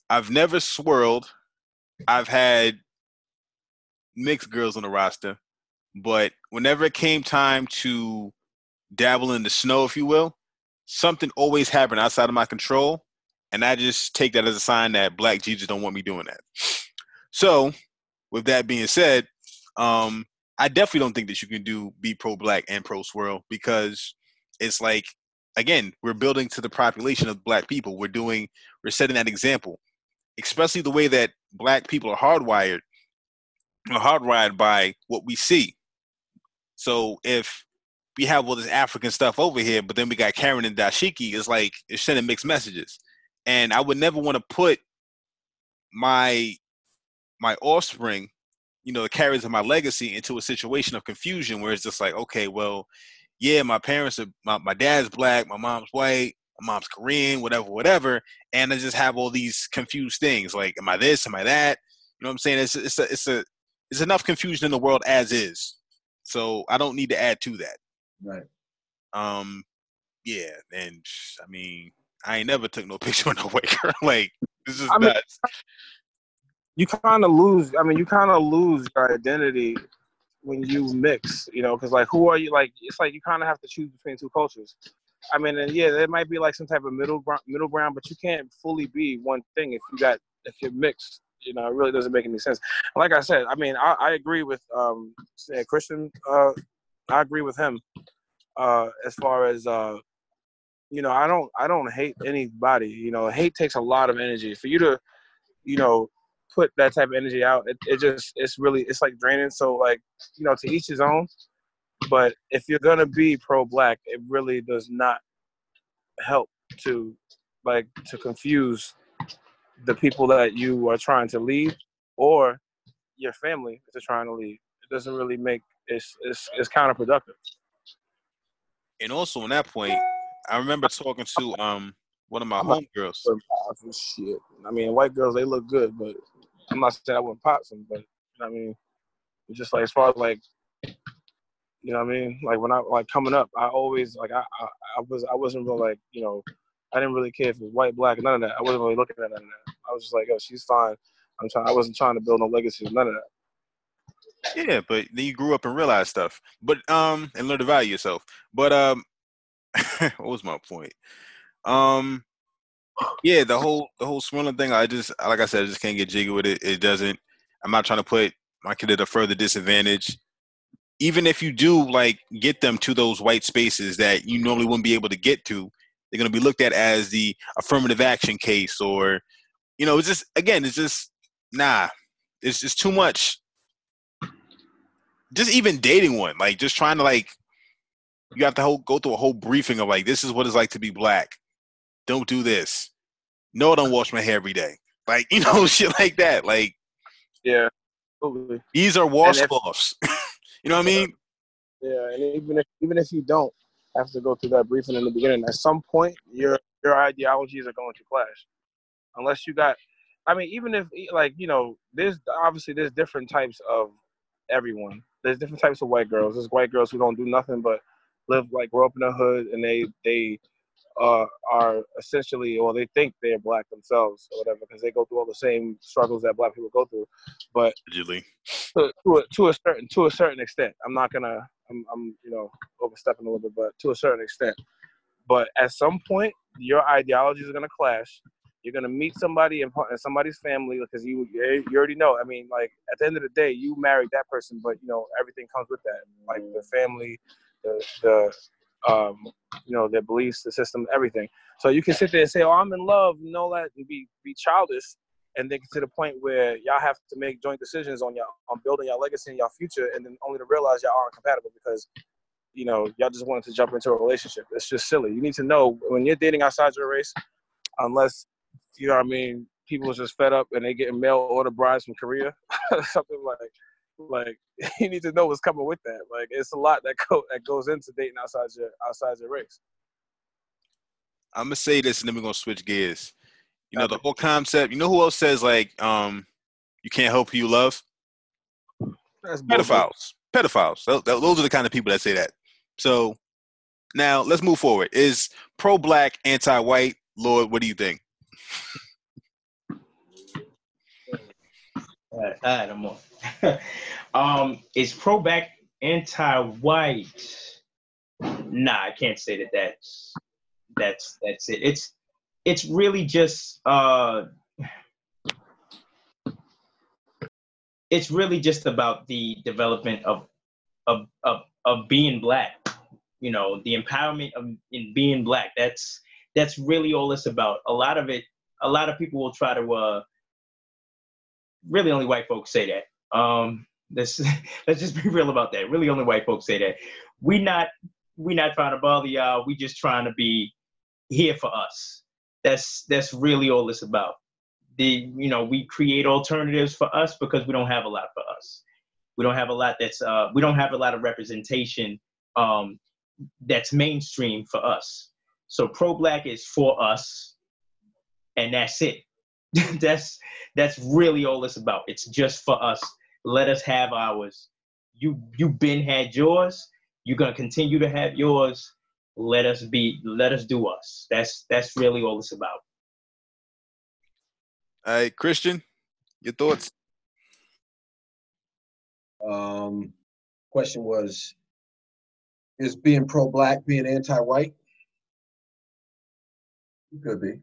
I've never swirled I've had mixed girls on the roster, but whenever it came time to dabble in the snow, if you will, something always happened outside of my control, and I just take that as a sign that Black Jesus don't want me doing that. So, with that being said, um, I definitely don't think that you can do be pro black and pro swirl because it's like again we're building to the population of black people. We're doing we're setting that example especially the way that black people are hardwired, are hardwired by what we see. So if we have all this African stuff over here, but then we got Karen and Dashiki, it's like it's sending mixed messages. And I would never want to put my my offspring, you know, the carriers of my legacy into a situation of confusion where it's just like, okay, well, yeah, my parents are my, my dad's black, my mom's white, my mom's Korean, whatever, whatever, and I just have all these confused things like, am I this? Am I that? You know what I'm saying? It's it's a it's a it's enough confusion in the world as is, so I don't need to add to that. Right. Um, yeah, and I mean, I ain't never took no picture with no white girl. like this is I nuts. You kind of lose. I mean, you kind of lose your identity when you mix. You know, because like, who are you? Like, it's like you kind of have to choose between two cultures. I mean, and yeah, there might be like some type of middle ground, middle ground, but you can't fully be one thing if you got if you're mixed. You know, it really doesn't make any sense. Like I said, I mean, I, I agree with um, Christian. Uh, I agree with him uh, as far as uh, you know. I don't I don't hate anybody. You know, hate takes a lot of energy for you to, you know, put that type of energy out. It, it just it's really it's like draining. So like you know, to each his own. But if you're gonna be pro-black, it really does not help to like to confuse the people that you are trying to lead or your family that you're trying to lead. It doesn't really make it's it's it's counterproductive. And also on that point, I remember talking to um one of my homegirls. Shit. I mean, white girls they look good, but I'm not saying I wouldn't pop some, but you know I mean, just like as far as like you know what I mean? Like when I like coming up, I always like I I, I was I wasn't really like you know I didn't really care if it was white, black, none of that. I wasn't really looking at none of that. I was just like, oh, she's fine. I'm trying. I wasn't trying to build no legacy, none of that. Yeah, but then you grew up and realized stuff, but um, and learned to value yourself. But um, what was my point? Um, yeah, the whole the whole swirling thing. I just like I said, I just can't get jiggy with it. It doesn't. I'm not trying to put my kid at a further disadvantage even if you do like get them to those white spaces that you normally wouldn't be able to get to, they're going to be looked at as the affirmative action case or, you know, it's just, again, it's just, nah, it's just too much. Just even dating one, like just trying to like, you have to whole, go through a whole briefing of like, this is what it's like to be black. Don't do this. No, I don't wash my hair every day. Like, you know, shit like that. Like, yeah. These are wash offs. You know what I mean? Yeah, and even if even if you don't have to go through that briefing in the beginning, at some point your your ideologies are going to clash, unless you got. I mean, even if like you know, there's obviously there's different types of everyone. There's different types of white girls. There's white girls who don't do nothing but live like grow up in the hood, and they they uh, are essentially, or they think they're black themselves or whatever, because they go through all the same struggles that black people go through. But to, to, a, to a certain to a certain extent, I'm not gonna, I'm, I'm you know overstepping a little bit, but to a certain extent. But at some point, your ideologies are gonna clash. You're gonna meet somebody in, in somebody's family because you you already know. I mean, like at the end of the day, you married that person, but you know everything comes with that, like the family, the the um, you know, their beliefs, the system, everything. So you can sit there and say, "Oh, I'm in love," and all that, and be be childish, and then get to the point where y'all have to make joint decisions on y'all on building your legacy and your future, and then only to realize y'all aren't compatible because you know y'all just wanted to jump into a relationship. It's just silly. You need to know when you're dating outside your race, unless you know what I mean. People are just fed up and they getting mail order brides from Korea, something like like you need to know what's coming with that. Like it's a lot that go that goes into dating outside your outside your race. I'm gonna say this and then we're gonna switch gears. You know, the whole concept, you know who else says like um you can't help who you love? That's bullshit. Pedophiles. Pedophiles. Those, those are the kind of people that say that. So now let's move forward. Is pro black, anti white? Lord, what do you think? Right, I'm on. um, is pro back anti-white? Nah, I can't say that. That's that's that's it. It's it's really just uh, it's really just about the development of of of of being black. You know, the empowerment of in being black. That's that's really all it's about. A lot of it. A lot of people will try to uh really only white folks say that. Um, let's let's just be real about that. Really, only white folks say that. We not we not trying to bother y'all. We just trying to be here for us. That's that's really all it's about. The you know we create alternatives for us because we don't have a lot for us. We don't have a lot that's uh we don't have a lot of representation um that's mainstream for us. So pro black is for us, and that's it. that's that's really all it's about. It's just for us. Let us have ours. You you been had yours. You're gonna continue to have yours. Let us be. Let us do us. That's that's really all it's about. All right, Christian, your thoughts? Um, question was, is being pro-black being anti-white? Could be,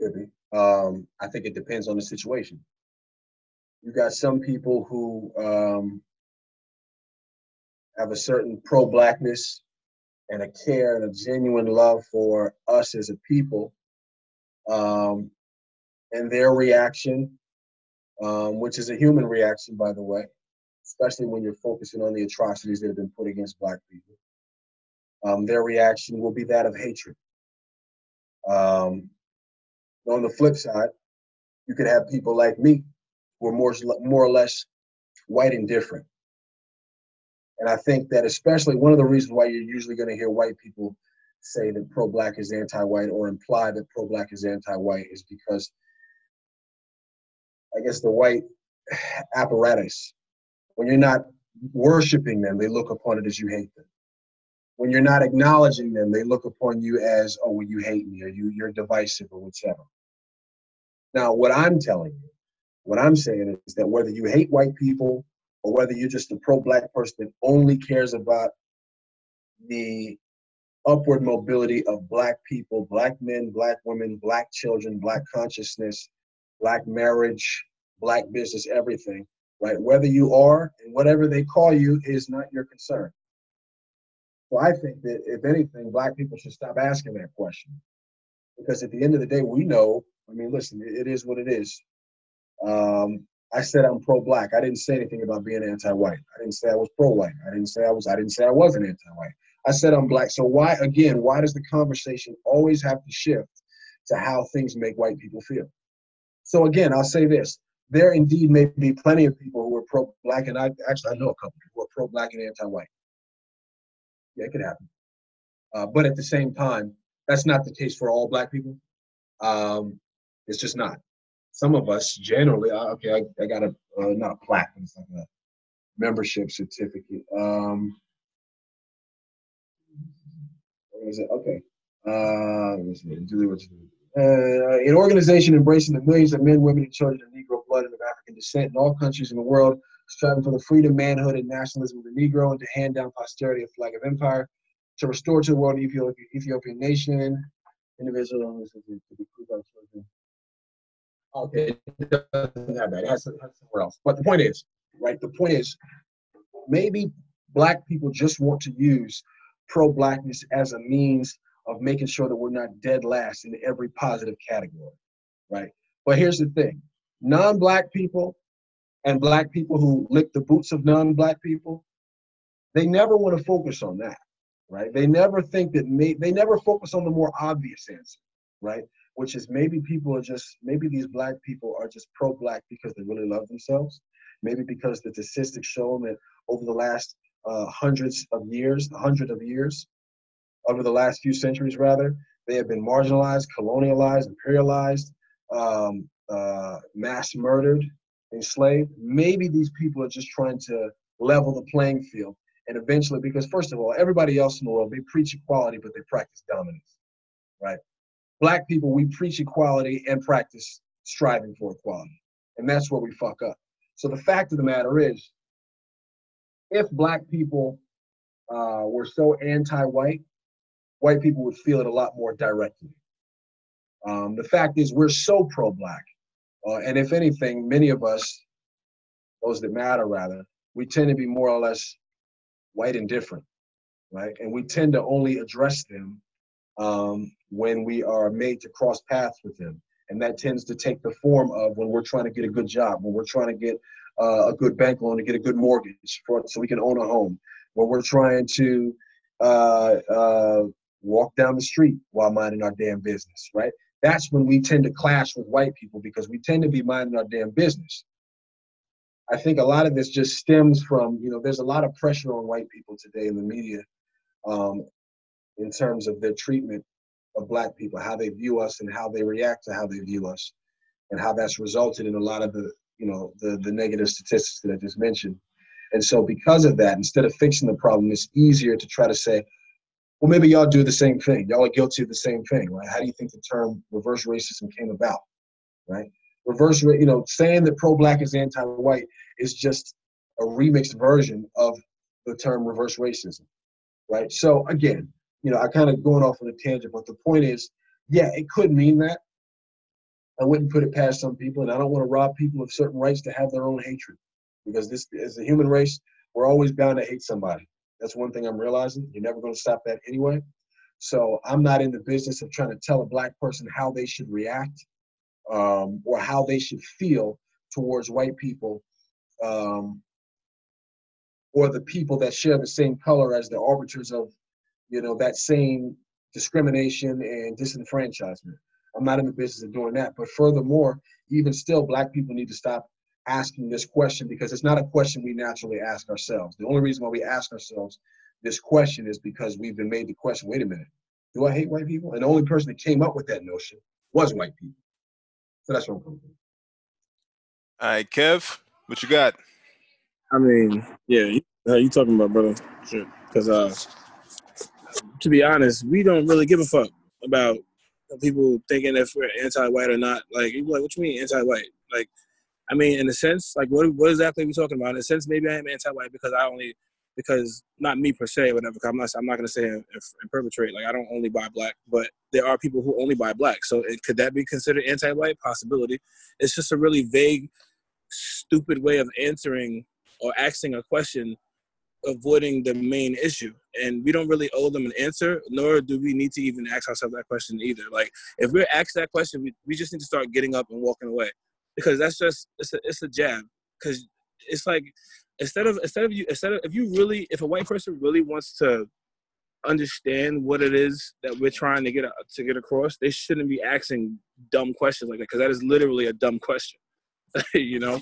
could be. Um, I think it depends on the situation. You got some people who um, have a certain pro-blackness and a care and a genuine love for us as a people, um, and their reaction, um, which is a human reaction, by the way, especially when you're focusing on the atrocities that have been put against Black people. Um, their reaction will be that of hatred. On the flip side, you could have people like me who are more, more or less white and different. And I think that especially one of the reasons why you're usually going to hear white people say that pro-black is anti-white or imply that pro-black is anti-white is because I guess the white apparatus, when you're not worshiping them, they look upon it as you hate them. When you're not acknowledging them, they look upon you as, oh, well, you hate me or you, you're divisive or whichever. Now, what I'm telling you, what I'm saying is that whether you hate white people or whether you're just a pro-black person that only cares about the upward mobility of black people, black men, black women, black children, black consciousness, black marriage, black business, everything, right? Whether you are and whatever they call you is not your concern. So I think that if anything, black people should stop asking that question. Because at the end of the day, we know I mean, listen, it is what it is. Um, I said I'm pro-black. I didn't say anything about being anti-white. I didn't say I was pro-white. I didn't say I was. I didn't say I wasn't anti-white. I said I'm black. So why, again, why does the conversation always have to shift to how things make white people feel? So again, I'll say this: there indeed may be plenty of people who are pro-black, and I actually I know a couple who are pro-black and anti-white. Yeah, it could happen. Uh, but at the same time, that's not the case for all black people. Um, it's just not. Some of us generally, okay, I, I got a uh, not a plaque, but it's like a membership certificate. Um, what is it? Okay. Uh, let's see. Julie, what? Uh, an organization embracing the millions of men, women, and children of Negro blood and of African descent in all countries in the world, striving for the freedom, manhood, and nationalism of the Negro, and to hand down posterity a flag of empire, to restore to the world Ethiopia, Ethiopian nation, individual Okay, it doesn't have that. It has, it has somewhere else. But the point is, right? The point is, maybe black people just want to use pro-blackness as a means of making sure that we're not dead last in every positive category, right? But here's the thing: non-black people and black people who lick the boots of non-black people, they never want to focus on that, right? They never think that may, they never focus on the more obvious answer, right? Which is maybe people are just maybe these black people are just pro-black because they really love themselves, maybe because the statistics show them that over the last uh, hundreds of years, hundred of years, over the last few centuries rather, they have been marginalized, colonialized, imperialized, um, uh, mass murdered, enslaved. Maybe these people are just trying to level the playing field. And eventually, because first of all, everybody else in the world, they preach equality, but they practice dominance, right? Black people, we preach equality and practice striving for equality. And that's where we fuck up. So the fact of the matter is, if black people uh, were so anti-white, white people would feel it a lot more directly. Um, the fact is, we're so pro-black, uh, and if anything, many of us, those that matter rather, we tend to be more or less white indifferent, right? And we tend to only address them um, when we are made to cross paths with them. And that tends to take the form of when we're trying to get a good job, when we're trying to get uh, a good bank loan to get a good mortgage for, so we can own a home, when we're trying to uh, uh, walk down the street while minding our damn business, right? That's when we tend to clash with white people because we tend to be minding our damn business. I think a lot of this just stems from, you know, there's a lot of pressure on white people today in the media um, in terms of their treatment of black people, how they view us and how they react to how they view us, and how that's resulted in a lot of the, you know, the, the negative statistics that I just mentioned. And so because of that, instead of fixing the problem, it's easier to try to say, well, maybe y'all do the same thing. Y'all are guilty of the same thing, right? How do you think the term reverse racism came about, right? Reverse, you know, saying that pro-black is anti-white is just a remixed version of the term reverse racism, right? So again, you know, I kind of going off on a tangent, but the point is, yeah, it could mean that. I wouldn't put it past some people, and I don't want to rob people of certain rights to have their own hatred, because this, as a human race, we're always bound to hate somebody. That's one thing I'm realizing. You're never going to stop that anyway. So I'm not in the business of trying to tell a black person how they should react um, or how they should feel towards white people um, or the people that share the same color as the arbiters of, you know, that same discrimination and disenfranchisement. I'm not in the business of doing that. But furthermore, even still, black people need to stop asking this question because it's not a question we naturally ask ourselves. The only reason why we ask ourselves this question is because we've been made the question wait a minute, do I hate white people? And the only person that came up with that notion was white people. So that's what I'm coming from. All right, Kev, what you got? I mean, yeah, you, uh, you talking about, brother? Shit. Because uh, to be honest, we don't really give a fuck about people thinking if we're anti-white or not. Like, like, what you mean anti-white? Like, I mean, in a sense, like what what exactly are we talking about? In a sense, maybe I am anti-white because I only because not me per se, whatever. I'm not I'm not gonna say and, and perpetrate like I don't only buy black, but there are people who only buy black. So it, could that be considered anti-white? Possibility. It's just a really vague, stupid way of answering or asking a question, avoiding the main issue. And we don't really owe them an answer, nor do we need to even ask ourselves that question either. Like if we're asked that question, we, we just need to start getting up and walking away because that's just it's a, it's a jab because it's like instead of instead of you instead of if you really if a white person really wants to understand what it is that we're trying to get a, to get across they shouldn't be asking dumb questions like that because that is literally a dumb question you know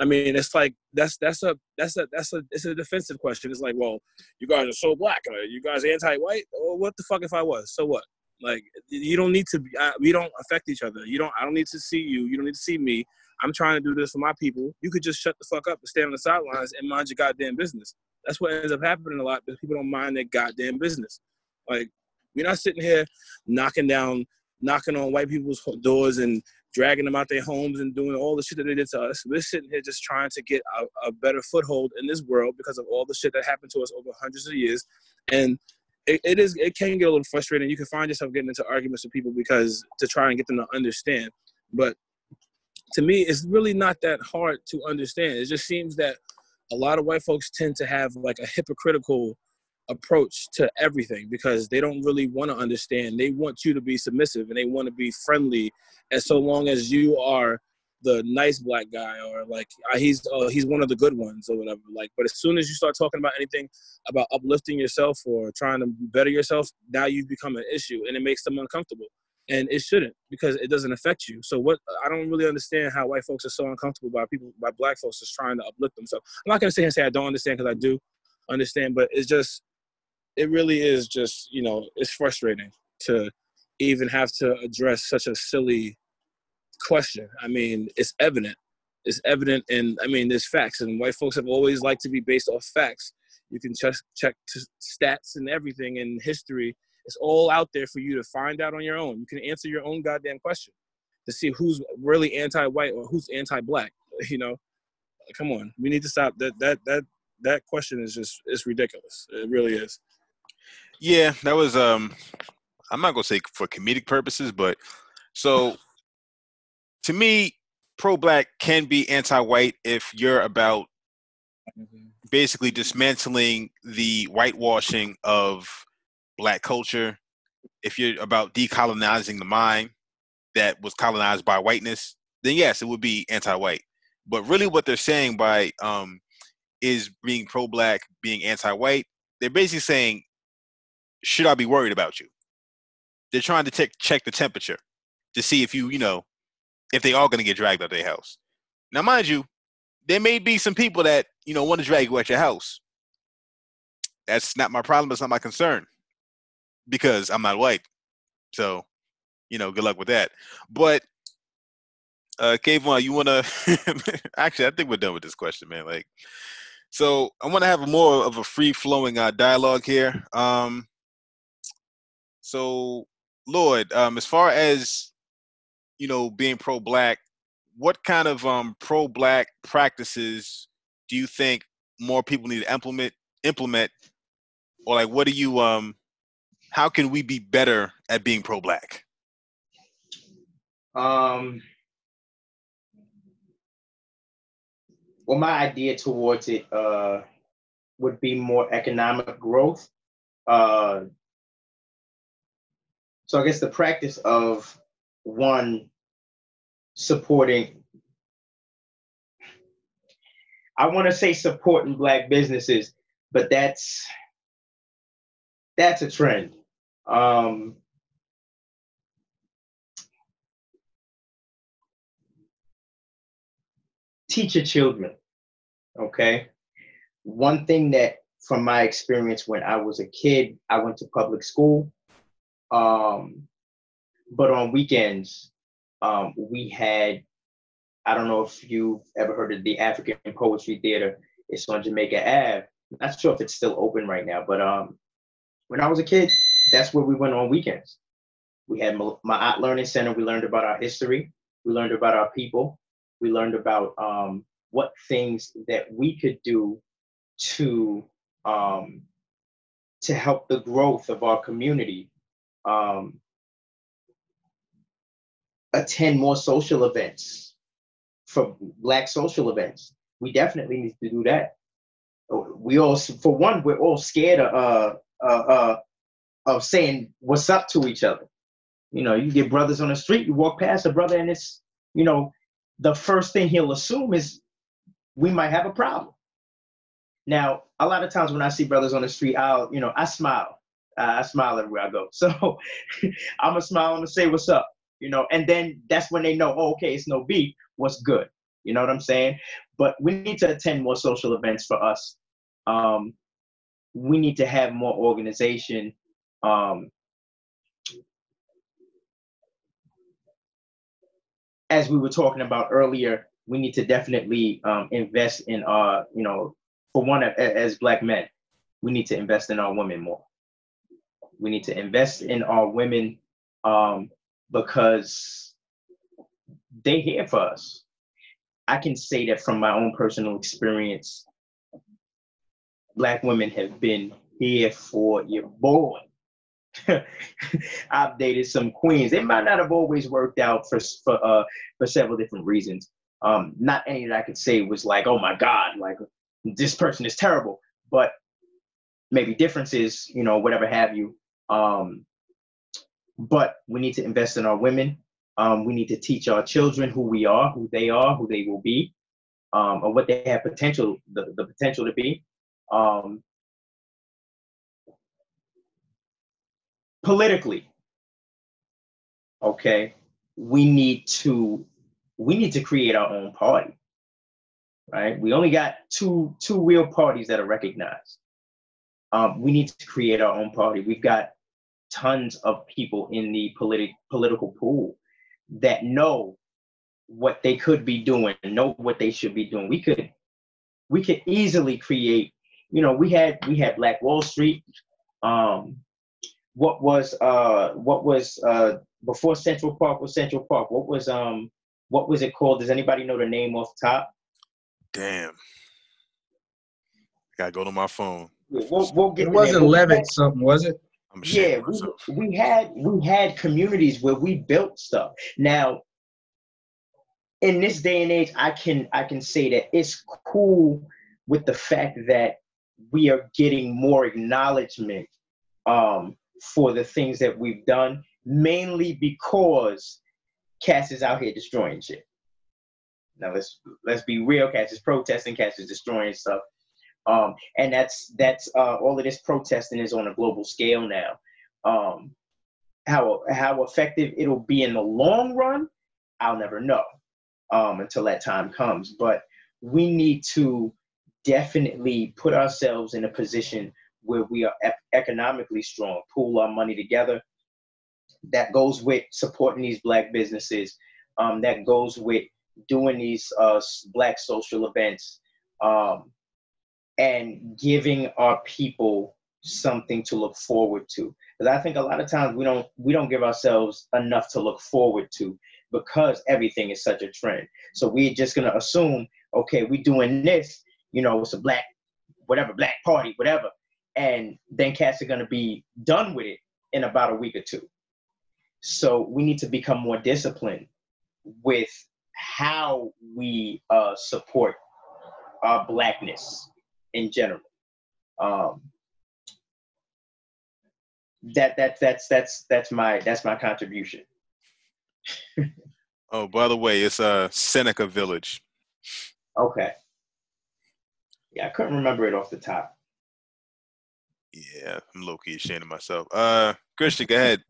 I mean, it's like that's that's a that's a that's a it's a defensive question. It's like, well, you guys are so black. Are you guys anti-white? Well, what the fuck if I was? So what? Like, you don't need to. Be, I, we don't affect each other. You don't. I don't need to see you. You don't need to see me. I'm trying to do this for my people. You could just shut the fuck up and stand on the sidelines and mind your goddamn business. That's what ends up happening a lot because people don't mind their goddamn business. Like, we're not sitting here knocking down, knocking on white people's doors and dragging them out their homes and doing all the shit that they did to us. We're sitting here just trying to get a, a better foothold in this world because of all the shit that happened to us over hundreds of years. And it, it is it can get a little frustrating. You can find yourself getting into arguments with people because to try and get them to understand. But to me, it's really not that hard to understand. It just seems that a lot of white folks tend to have like a hypocritical approach to everything because they don't really want to understand. They want you to be submissive and they want to be friendly, and so long as you are the nice black guy or like uh, he's uh, he's one of the good ones or whatever. Like, but as soon as you start talking about anything about uplifting yourself or trying to better yourself, now you've become an issue, and it makes them uncomfortable and it shouldn't because it doesn't affect you. So what I don't really understand how white folks are so uncomfortable by people by black folks just trying to uplift themselves. I'm not gonna say and say I don't understand because I do understand, but it's just it really is just you know it's frustrating to even have to address such a silly question. I mean, it's evident. It's evident, and I mean, there's facts, and white folks have always liked to be based off facts. You can check check stats and everything in history it's all out there for you to find out on your own. You can answer your own goddamn question to see who's really anti-white or who's anti-black. You know, come on, we need to stop that. That that that question is just it's ridiculous. It really is. Yeah, that was um. I'm not gonna say for comedic purposes, but so to me, pro-black can be anti-white if you're about basically dismantling the whitewashing of black culture, if you're about decolonizing the mind that was colonized by whiteness, then yes, it would be anti-white. But really, what they're saying by um, is being pro-black, being anti-white. They're basically saying, should I be worried about you? They're trying to check check the temperature to see if you, you know, if they are going to get dragged out of their house. Now, mind you, there may be some people that you know want to drag you out your house. That's not my problem. It's not my concern because I'm not white. So, you know, good luck with that. But uh Kavohn, you wanna actually I think we're done with this question, man. Like so I wanna have more of a free flowing uh dialogue here. Um so Lord, um as far as you know being pro black, what kind of um pro black practices do you think more people need to implement implement or like what do you um how can we be better at being pro-black? Um, well, my idea towards it uh, would be more economic growth. Uh, so I guess the practice of one supporting, I want to say supporting black businesses, but that's that's a trend. Um, teach your children. Okay. One thing that, from my experience when I was a kid, I went to public school. Um, but on weekends, um, we had, I don't know if you've ever heard of the African Poetry Theater. It's on Jamaica Ave. Not sure if it's still open right now, but um, when I was a kid, that's where we went on weekends. We had Ma'at Learning Center. We learned about our history. We learned about our people. We learned about um, what things that we could do to um, to help the growth of our community. Um, attend more social events for Black social events. We definitely need to do that. We all, for one, we're all scared of uh, uh, uh, of saying what's up to each other. You know, you get brothers on the street, you walk past a brother, and it's, you know, the first thing he'll assume is we might have a problem. Now, a lot of times when I see brothers on the street, I'll, you know, I smile. Uh, I smile everywhere I go. So I'm gonna smile, I'm gonna say what's up, you know, and then that's when they know, oh, okay, it's no beef, what's good, You know what I'm saying? But we need to attend more social events for us. Um, we need to have more organization. Um, as we were talking about earlier, we need to definitely um, invest in our, you know, for one, as black men, we need to invest in our women more. We need to invest in our women um, because they're here for us. I can say that from my own personal experience, black women have been here for your boy. I've dated some queens. They might not have always worked out for for uh, for several different reasons. Um, not any that I could say was like, oh my god, like this person is terrible, but maybe differences, you know, whatever have you. Um, but we need to invest in our women. Um, we need to teach our children who we are, who they are, who they will be, um, or what they have potential, the, the potential to be. Um, politically, okay, we need to we need to create our own party. Right? We only got two two real parties that are recognized. Um, we need to create our own party. We've got tons of people in the politic political pool that know what they could be doing, know what they should be doing. We could we could easily create, you know, we had we had Black Wall Street. Um, what was uh what was uh before Central Park was Central Park? What was um what was it called? Does anybody know the name off top? Damn. Gotta go to my phone. We'll, we'll get it wasn't Levitt something, was it? Yeah, we, we had we had communities where we built stuff. Now, in this day and age, I can I can say that it's cool with the fact that we are getting more acknowledgement um, for the things that we've done, mainly because Cass is out here destroying shit. Now let's let's be real. Cass is protesting. Cass is destroying stuff. Um, and that's that's uh, all of this protesting is on a global scale now. Um, how how effective it'll be in the long run, I'll never know um, until that time comes. But we need to definitely put ourselves in a position where we are economically strong, pool our money together. That goes with supporting these black businesses. Um, that goes with doing these uh, black social events. Um, and giving our people something to look forward to. Because i think a lot of times we don't we don't give ourselves enough to look forward to because everything is such a trend. So we're just going to assume okay we're doing this you know it's a black whatever black party whatever and then cats are going to be done with it in about a week or two. So we need to become more disciplined with how we uh, support our blackness in general. Um, that that that's that's that's my that's my contribution. oh, by the way, it's a uh, Seneca Village. Okay. Yeah, I couldn't remember it off the top. Yeah, I'm low key ashamed of myself. Uh, Christian, go ahead.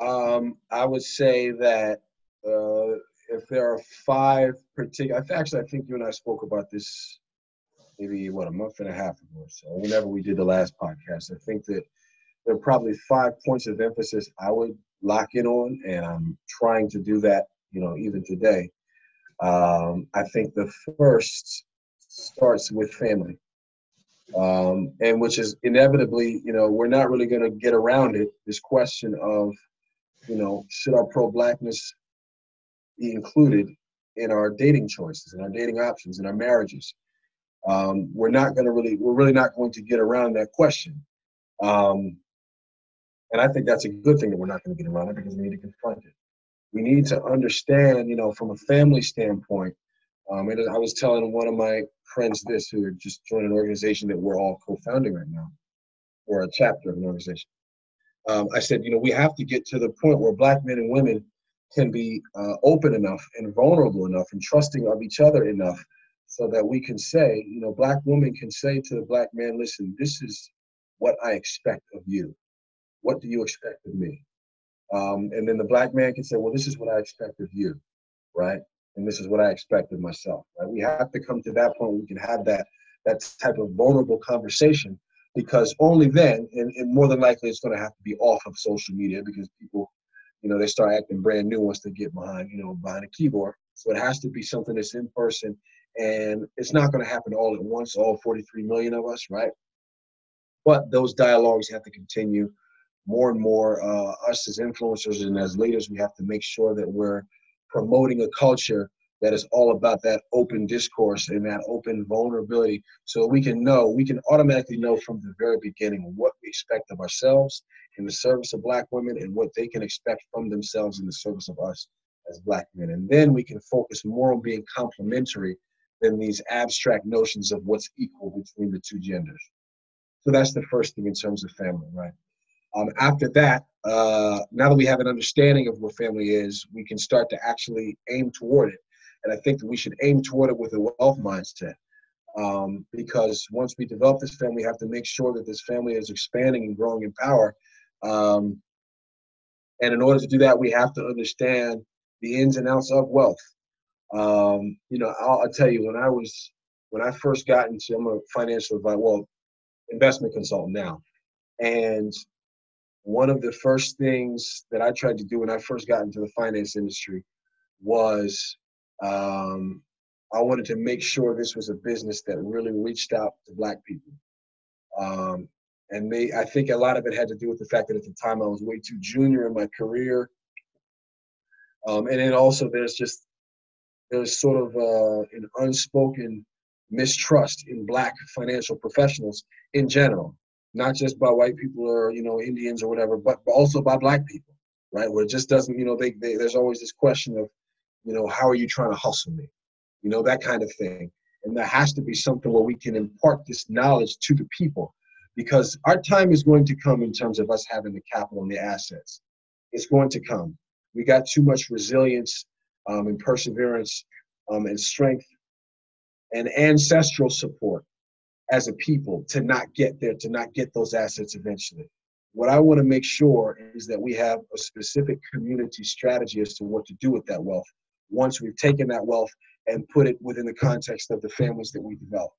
Um, I would say that uh, if there are five particular, actually, I think you and I spoke about this maybe what a month and a half ago or so, whenever we did the last podcast. I think that there are probably five points of emphasis I would lock in on, and I'm trying to do that, you know, even today. Um, I think the first starts with family, um, and which is inevitably, you know, we're not really going to get around it. This question of, you know, should our pro-blackness be included in our dating choices, in our dating options, in our marriages? Um, we're not going to really, we're really not going to get around that question. Um, and I think that's a good thing that we're not going to get around it because we need to confront it. We need to understand, you know, from a family standpoint. Um, and I was telling one of my friends this who had just joined an organization that we're all co-founding right now, or a chapter of an organization. Um, I said, you know, we have to get to the point where black men and women can be uh, open enough and vulnerable enough and trusting of each other enough so that we can say, you know, black women can say to the black man, listen, this is what I expect of you. What do you expect of me? Um, and then the black man can say, well, this is what I expect of you, right? and this is what I expect of myself. Right? We have to come to that point where we can have that that type of vulnerable conversation because only then, and, and more than likely, it's going to have to be off of social media because people, you know, they start acting brand new once they get behind, you know, behind a keyboard. So it has to be something that's in person, and it's not going to happen all at once, all 43 million of us, right? But those dialogues have to continue. More and more, uh, us as influencers and as leaders, we have to make sure that we're promoting a culture that is all about that open discourse and that open vulnerability so we can know we can automatically know from the very beginning what we expect of ourselves in the service of black women and what they can expect from themselves in the service of us as black men and then we can focus more on being complementary than these abstract notions of what's equal between the two genders so that's the first thing in terms of family right um, after that uh, now that we have an understanding of what family is we can start to actually aim toward it and I think that we should aim toward it with a wealth mindset. Um, because once we develop this family, we have to make sure that this family is expanding and growing in power. Um, and in order to do that, we have to understand the ins and outs of wealth. Um, you know, I'll, I'll, tell you when I was when I first got into I'm a financial advisor, well, investment consultant now, and one of the first things that I tried to do when I first got into the finance industry was um, I wanted to make sure this was a business that really reached out to Black people. Um, and they, I think a lot of it had to do with the fact that at the time I was way too junior in my career. Um, and then also there's just, there's sort of uh, an unspoken mistrust in Black financial professionals in general, not just by white people or, you know, Indians or whatever, but, but also by Black people, right? Where it just doesn't, you know, they, they, there's always this question of, you know, how are you trying to hustle me? You know, that kind of thing. And there has to be something where we can impart this knowledge to the people because our time is going to come in terms of us having the capital and the assets. It's going to come. We got too much resilience um, and perseverance um, and strength and ancestral support as a people to not get there, to not get those assets eventually. What I want to make sure is that we have a specific community strategy as to what to do with that wealth once we've taken that wealth and put it within the context of the families that we develop.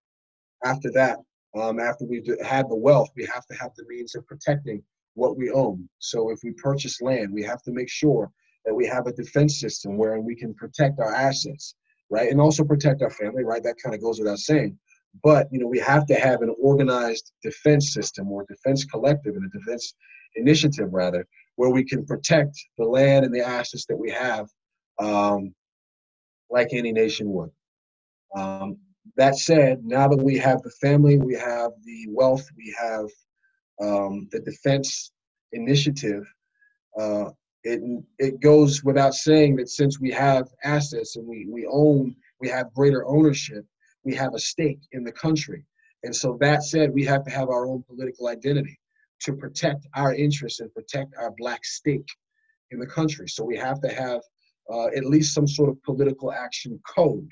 After that, um, after we've had the wealth, we have to have the means of protecting what we own. So if we purchase land, we have to make sure that we have a defense system where we can protect our assets, right? And also protect our family, right? That kind of goes without saying. But you know, we have to have an organized defense system or defense collective and a defense initiative rather, where we can protect the land and the assets that we have um, like any nation would. Um, that said, now that we have the family, we have the wealth, we have um, the defense initiative, uh, it, it goes without saying that since we have assets and we, we own, we have greater ownership, we have a stake in the country. And so that said, we have to have our own political identity to protect our interests and protect our black stake in the country. So we have to have uh, at least some sort of political action code,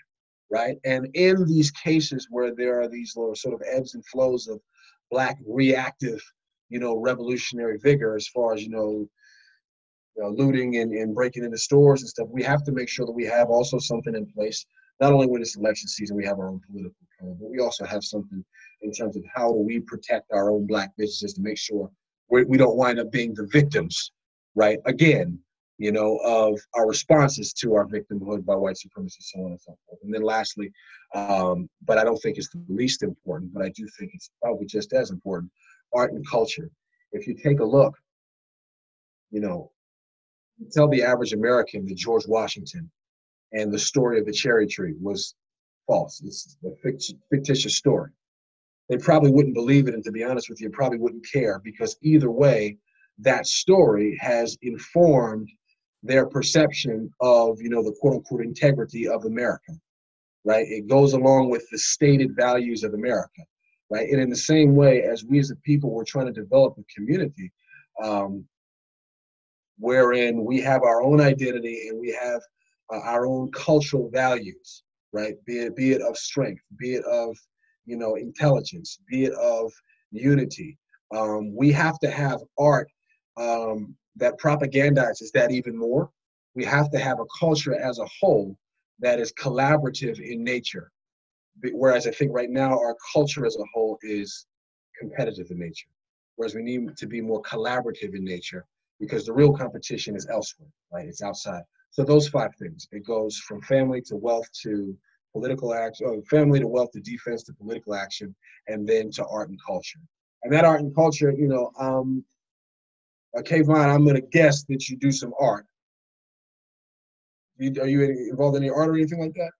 right? And in these cases where there are these sort of ebbs and flows of black reactive, you know, revolutionary vigor as far as, you know, you know looting and, and breaking into stores and stuff, we have to make sure that we have also something in place. Not only when it's election season, we have our own political code, but we also have something in terms of how do we protect our own black businesses to make sure we, we don't wind up being the victims, right? Again, you know, of our responses to our victimhood by white supremacy, so on and so forth. And then lastly, um, but I don't think it's the least important, but I do think it's probably just as important, art and culture. If you take a look, you know, tell the average American that George Washington and the story of the cherry tree was false. It's a fictitious story. They probably wouldn't believe it, and to be honest with you, probably wouldn't care because either way, that story has informed their perception of you know the quote unquote integrity of America, right? It goes along with the stated values of America, right? And in the same way as we as a people we're trying to develop a community um, wherein we have our own identity and we have uh, our own cultural values, right? Be it be it of strength, be it of you know intelligence, be it of unity. Um, we have to have art um, that propagandizes that even more. We have to have a culture as a whole that is collaborative in nature. Whereas I think right now our culture as a whole is competitive in nature. Whereas we need to be more collaborative in nature because the real competition is elsewhere, right? It's outside. So those five things. It goes from family to wealth to political action, or family to wealth to defense to political action, and then to art and culture. And that art and culture, you know, um, uh, Kavohn, I'm gonna guess that you do some art. You, are you involved in any art or anything like that?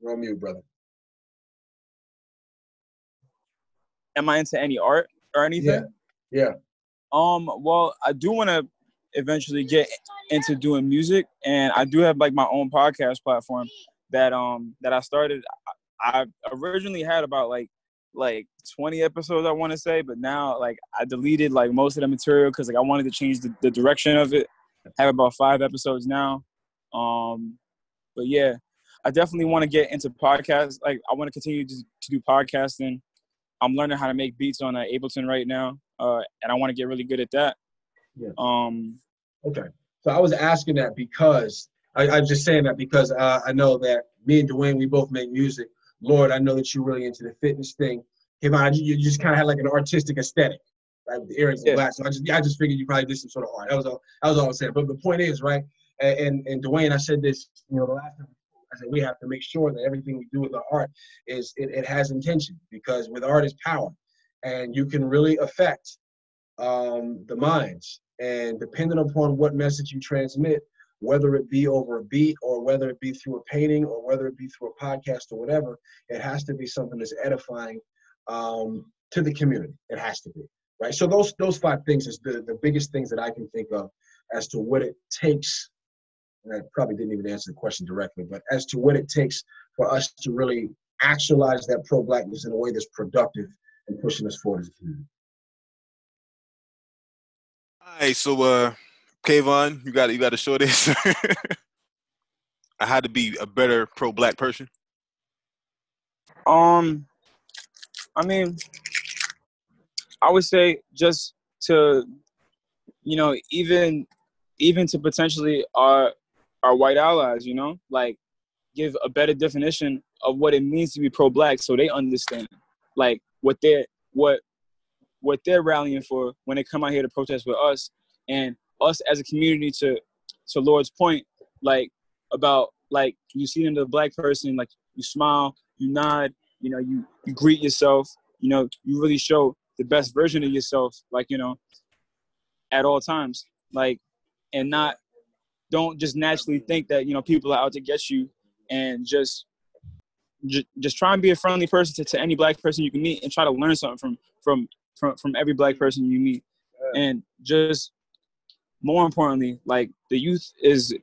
You're on mute, brother. Am I into any art or anything? Yeah. Yeah. Um. Well, I do want to eventually get into doing music, and I do have like my own podcast platform that um that I started. I originally had about like like 20 episodes I want to say, but now like I deleted like most of the material because like I wanted to change the, the direction of it. I have about five episodes now. Um, but yeah, I definitely want to get into podcasts. Like I want to continue to, do podcasting. I'm learning how to make beats on uh, Ableton right now, uh, and I want to get really good at that. Yeah. Um. Okay. So I was asking that because I, I'm just saying that because uh, I know that me and Dwayne we both make music. Lord, I know that you're really into the fitness thing. Man, you, you just kind of had like an artistic aesthetic, right? With the earrings Yeah. and black. So I just, I just figured you probably did some sort of art. That was all. That was all I was saying. But the point is, right? And and, and Dwayne, I said this, you know, the last time. I said we have to make sure that everything we do with our art is it, it has intention because with art is power, and you can really affect um, the minds. And depending upon what message you transmit, whether it be over a beat or whether it be through a painting or whether it be through a podcast or whatever, it has to be something that's edifying um, to the community. It has to be right. So those those five things is the the biggest things that I can think of as to what it takes. And I probably didn't even answer the question directly, but as to what it takes for us to really actualize that pro blackness in a way that's productive and pushing us forward as a community. All right, so uh, Kavohn, you got you got to show this. I had to be a better pro-black person. Um, I mean, I would say just to, you know, even even to potentially our our white allies, you know, like give a better definition of what it means to be pro-black, so they understand, like what they're what what they're rallying for when they come out here to protest with us, and us as a community to to Lord's point, like about like you see in the black person, like you smile, you nod, you know, you you greet yourself, you know, you really show the best version of yourself, like you know, at all times, like, and not don't just naturally think that you know people are out to get you, and just just, just try and be a friendly person to, to any black person you can meet, and try to learn something from from from from every black person you meet, and just more importantly, like the youth is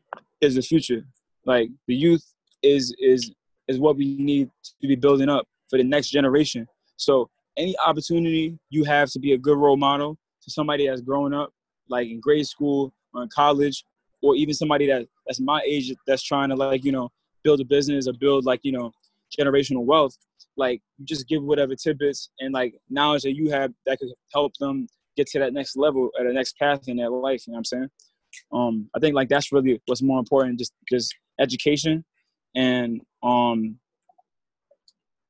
is the future. Like the youth is is is what we need to be building up for the next generation. So any opportunity you have to be a good role model to somebody that's growing up, like in grade school or in college, or even somebody that that's my age that's trying to like you know build a business or build like you know generational wealth. Like you just give whatever tidbits and like knowledge that you have that could help them get to that next level or the next path in their life. You know what I'm saying? Um, I think like that's really what's more important, just just education and um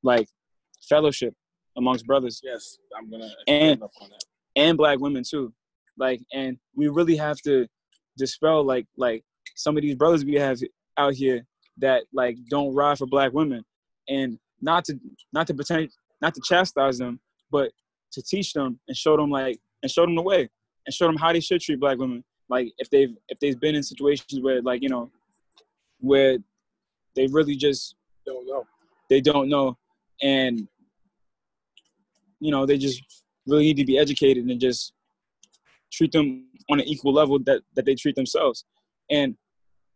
like fellowship amongst brothers Yes, I'm gonna And- expand up on that. and black women too. Like and we really have to dispel like like some of these brothers we have out here that like don't ride for black women and not to not to pretend not to chastise them but to teach them and show them like and show them the way and show them how they should treat black women. Like if they've if they've been in situations where like you know where they really just Don't know. they don't know. And you know they just really need to be educated and just treat them on an equal level that that they treat themselves. And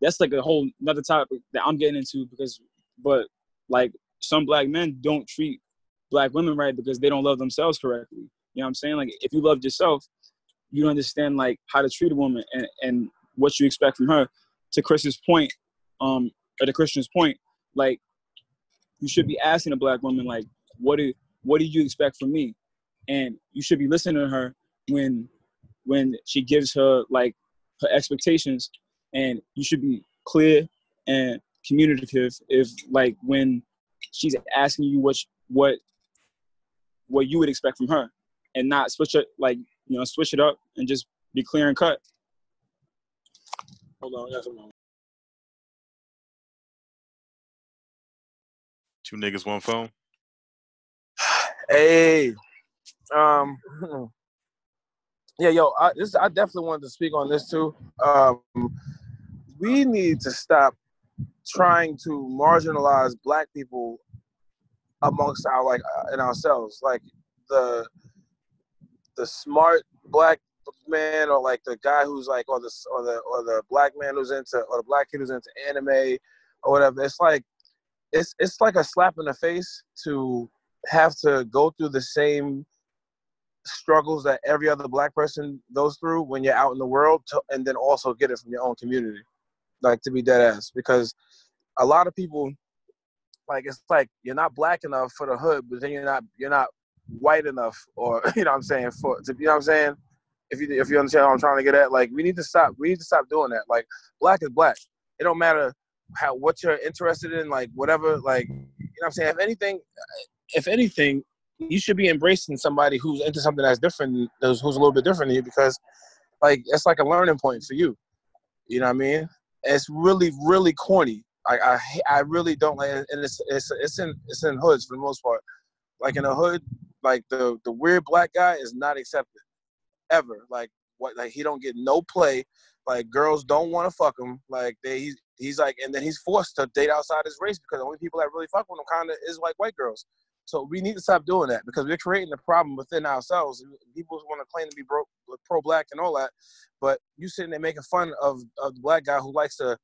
that's like a whole another topic that i'm getting into because but like some black men don't treat black women right because they don't love themselves correctly. You know what i'm saying? Like if you loved yourself you understand like how to treat a woman and, and what you expect from her. To chris's point um or to christian's point like you should be asking a black woman like what do what do you expect from me? And you should be listening to her when when she gives her like her expectations. And you should be clear and communicative if like when she's asking you what what what you would expect from her and not switch it like you know switch it up and just be clear and cut Hold on, I got some. Two niggas, one phone. Hey, um, yeah, yo, I, this I definitely wanted to speak on this too. Um, we need to stop trying to marginalize Black people amongst our like uh, in ourselves. Like the the smart Black man, or like the guy who's like, or the or the or the Black man who's into, or the Black kid who's into anime or whatever. It's like it's it's like a slap in the face to have to go through the same struggles that every other black person goes through when you're out in the world to, and then also get it from your own community like to be dead ass because a lot of people like it's like you're not black enough for the hood but then you're not you're not white enough or you know what i'm saying for to, you know what i'm saying if you if you understand what i'm trying to get at like we need to stop we need to stop doing that like black is black it don't matter how what you're interested in like whatever like you know what i'm saying if anything if anything you should be embracing somebody who's into something that's different, who's, who's a little bit different than you, because like it's like a learning point for you. You know what I mean? It's really, really corny. I, I, I really don't like, and it's, it's, it's in, it's in hoods for the most part. Like in a hood, like the, the weird black guy is not accepted, ever. Like what, like he don't get no play. Like girls don't want to fuck him. Like they, he's, he's like, and then he's forced to date outside his race because the only people that really fuck with him kind of is like white girls. So we need to stop doing that because we're creating a problem within ourselves. People want to claim to be pro, pro-black and all that, but you sitting there making fun of, of the black guy who likes to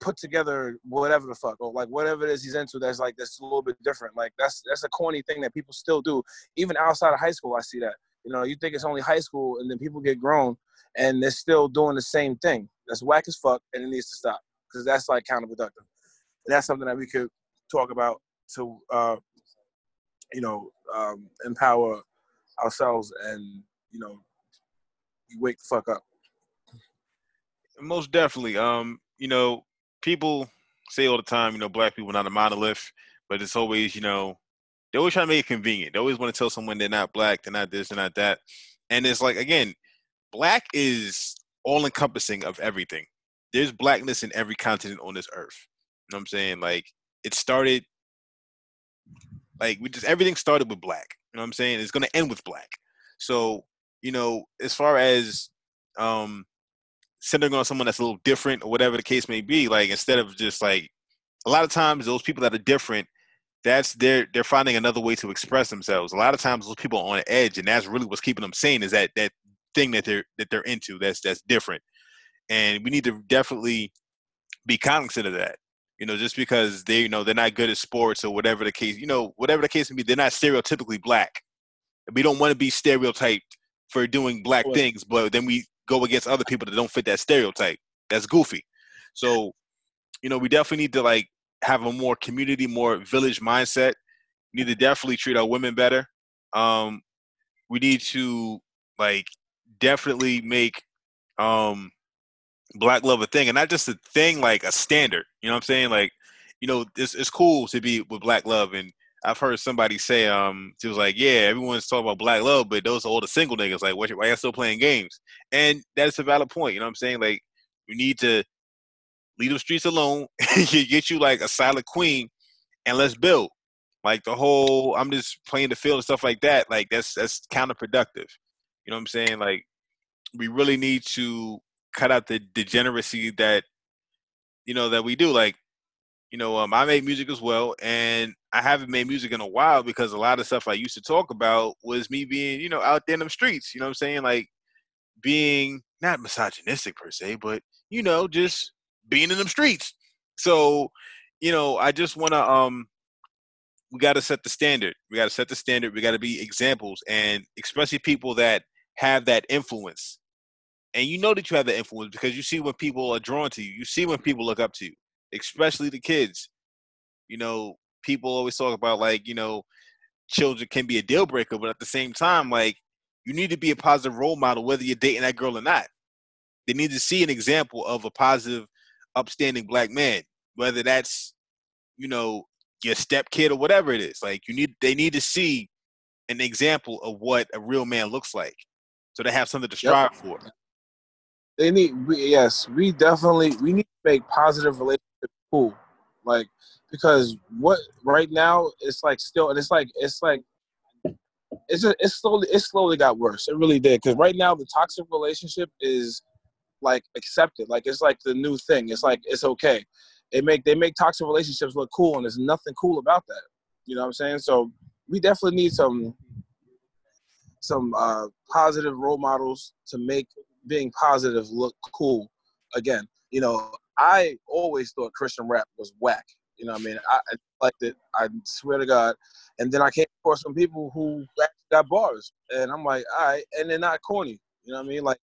put together whatever the fuck or like whatever it is he's into that's like that's a little bit different. Like that's that's a corny thing that people still do. Even outside of high school, I see that. You know, you think it's only high school and then people get grown and they're still doing the same thing. That's whack as fuck and it needs to stop because that's like counterproductive. And that's something that we could talk about to uh, you know, um, empower ourselves and, you know, wake the fuck up. Most definitely. Um, you know, people say all the time, you know, black people not a monolith, but it's always, you know, they always try to make it convenient. They always want to tell someone they're not black, they're not this, they're not that. And it's like again, black is all encompassing of everything. There's blackness in every continent on this earth. You know what I'm saying? Like it started like we just everything started with black. You know what I'm saying? It's gonna end with black. So, you know, as far as um centering on someone that's a little different or whatever the case may be, like instead of just like a lot of times those people that are different, that's they're they're finding another way to express themselves. A lot of times those people are on edge and that's really what's keeping them sane is that that thing that they're that they're into that's that's different. And we need to definitely be cognizant of that you know, just because they, you know, they're not good at sports or whatever the case, you know, whatever the case may be, they're not stereotypically black. We don't want to be stereotyped for doing black things, but then we go against other people that don't fit that stereotype. That's goofy. So, you know, we definitely need to like have a more community, more village mindset. We need to definitely treat our women better. Um, we need to like definitely make um black love a thing and not just a thing like a standard you know what i'm saying? Like you know it's, it's cool to be with black love and i've heard somebody say um she was like yeah everyone's talking about black love but those are all the single niggas like why are y'all still playing games? And that's a valid point you know what i'm saying? Like we need to leave the streets alone get you like a silent queen and let's build. Like the whole i'm just playing the field and stuff like that like that's that's counterproductive you know what i'm saying? Like we really need to cut out the degeneracy that you know that we do. Like, you know, um, I make music as well, and I haven't made music in a while because a lot of stuff I used to talk about was me being, you know, out there in them streets. You know what I'm saying? Like being not misogynistic per se, but you know, just being in them streets. So, you know, I just want to um we got to set the standard. We got to set the standard. We got to be examples and especially people that have that influence and you know that you have the influence because you see when people are drawn to you. You see when people look up to you, especially the kids. You know, people always talk about like you know, children can be a deal breaker, but at the same time, like you need to be a positive role model whether you're dating that girl or not. They need to see an example of a positive, upstanding black man. whether that's you know your step kid or whatever it is. Like you need they need to see an example of what a real man looks like, so they have something to strive yep. for. They need we, yes, we definitely we need to make positive relationships cool, like because what right now it's like still and it's like it's like it's just, it's slowly it slowly got worse. It really did because right now the toxic relationship is like accepted. Like it's like the new thing. It's like it's okay. They make they make toxic relationships look cool, and there's nothing cool about that. You know what I'm saying? So we definitely need some some uh, positive role models to make being positive look cool again. You know, I always thought Christian rap was whack. You know what I mean? I, I liked it. I swear to God. And then I came across some people who got bars, and I'm like, all right, and they're not corny. You know what I mean? Like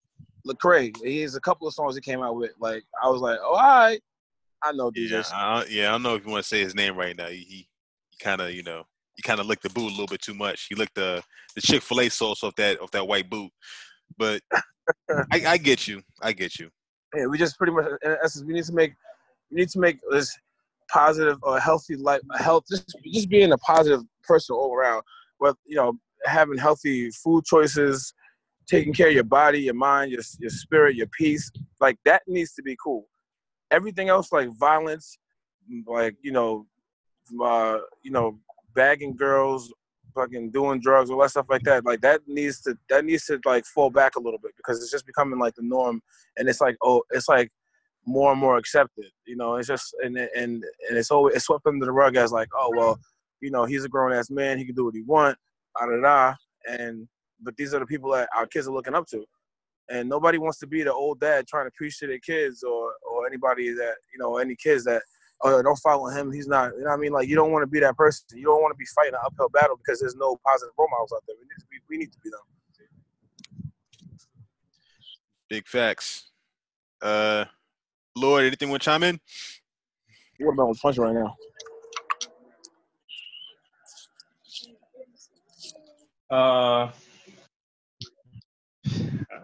Lecrae, he has a couple of songs he came out with. Like I was like, oh, all right, I know Yeah, I, yeah, I don't know if you want to say his name right now. He he, he kind of you know he kind of licked the boot a little bit too much. He licked the the Chick Fil A sauce off that off that white boot. But I, I get you. I get you. Yeah, we just pretty much in essence we need to make we need to make this positive or healthy life health just just being a positive person all around. With you know having healthy food choices, taking care of your body, your mind, your your spirit, your peace, like that needs to be cool. Everything else, like violence, like you know, uh, you know, bagging girls, fucking doing drugs, or that stuff like that. Like that needs to that needs to like fall back a little bit because it's just becoming like the norm, and it's like oh, it's like more and more accepted. You know, it's just and and and it's always it's swept under the rug as like oh well, you know, he's a grown ass man, he can do what he want, da da da, and but these are the people that our kids are looking up to. And nobody wants to be the old dad trying to preach to their kids or or anybody that, you know, any kids that oh don't follow him, he's not you know what I mean? Like you don't want to be that person. You don't want to be fighting an uphill battle because there's no positive role models out there. We need to be we need to be them. Big facts. Uh Lord, anything want to chime in? What about to punch right now? Uh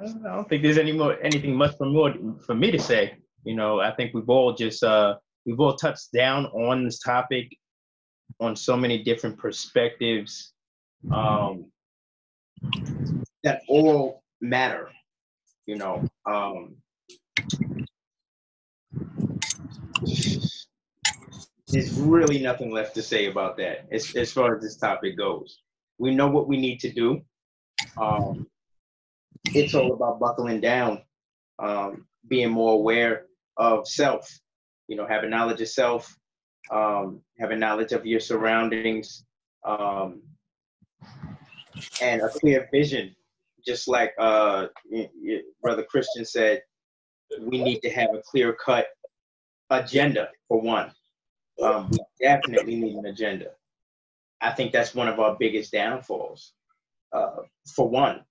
I don't think there's any more anything much for more for me to say. You know, I think we've all just uh, we've all touched down on this topic on so many different perspectives um, that all matter. You know, um, there's really nothing left to say about that as, as far as this topic goes. We know what we need to do. Um, it's all about buckling down, um, being more aware of self, you know, having knowledge of self, um, having knowledge of your surroundings, um, and a clear vision. Just like uh, Brother Christian said, we need to have a clear cut agenda for one. Um, we definitely need an agenda. I think that's one of our biggest downfalls. Uh, for one,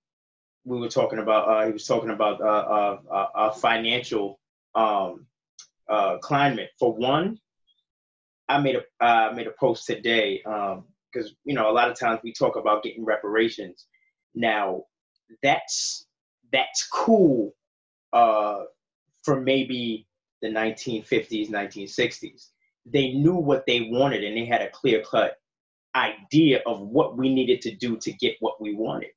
we were talking about uh, he was talking about uh, uh, uh financial um, uh, climate. For one, I made a uh, made a post today because um, you know a lot of times we talk about getting reparations. Now that's that's cool uh, for maybe the 1950s, 1960s. They knew what they wanted and they had a clear cut idea of what we needed to do to get what we wanted.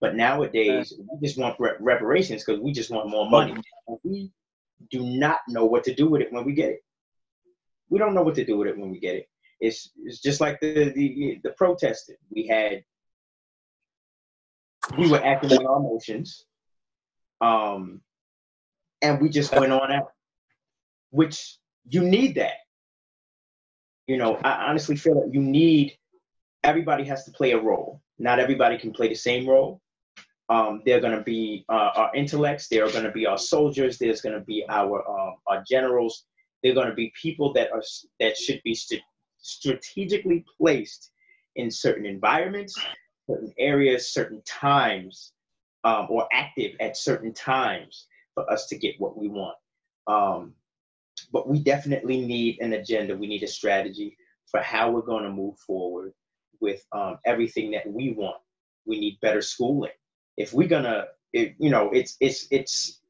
But nowadays, we just want reparations because we just want more money. we do not know what to do with it when we get it. We don't know what to do with it when we get it. It's it's just like the the, the protesting. We had we were acting on our emotions, um, and we just went on out. Which you need that. You know, I honestly feel that you need everybody has to play a role. Not everybody can play the same role. Um, they're going to be uh, our intellects. There are going to be our soldiers. There's going to be our uh, our generals. They're going to be people that are that should be st- strategically placed in certain environments, certain areas, certain times, um, or active at certain times for us to get what we want. Um, but we definitely need an agenda. We need a strategy for how we're going to move forward with um, everything that we want. We need better schooling. If we're gonna, if, you know, it's it's it's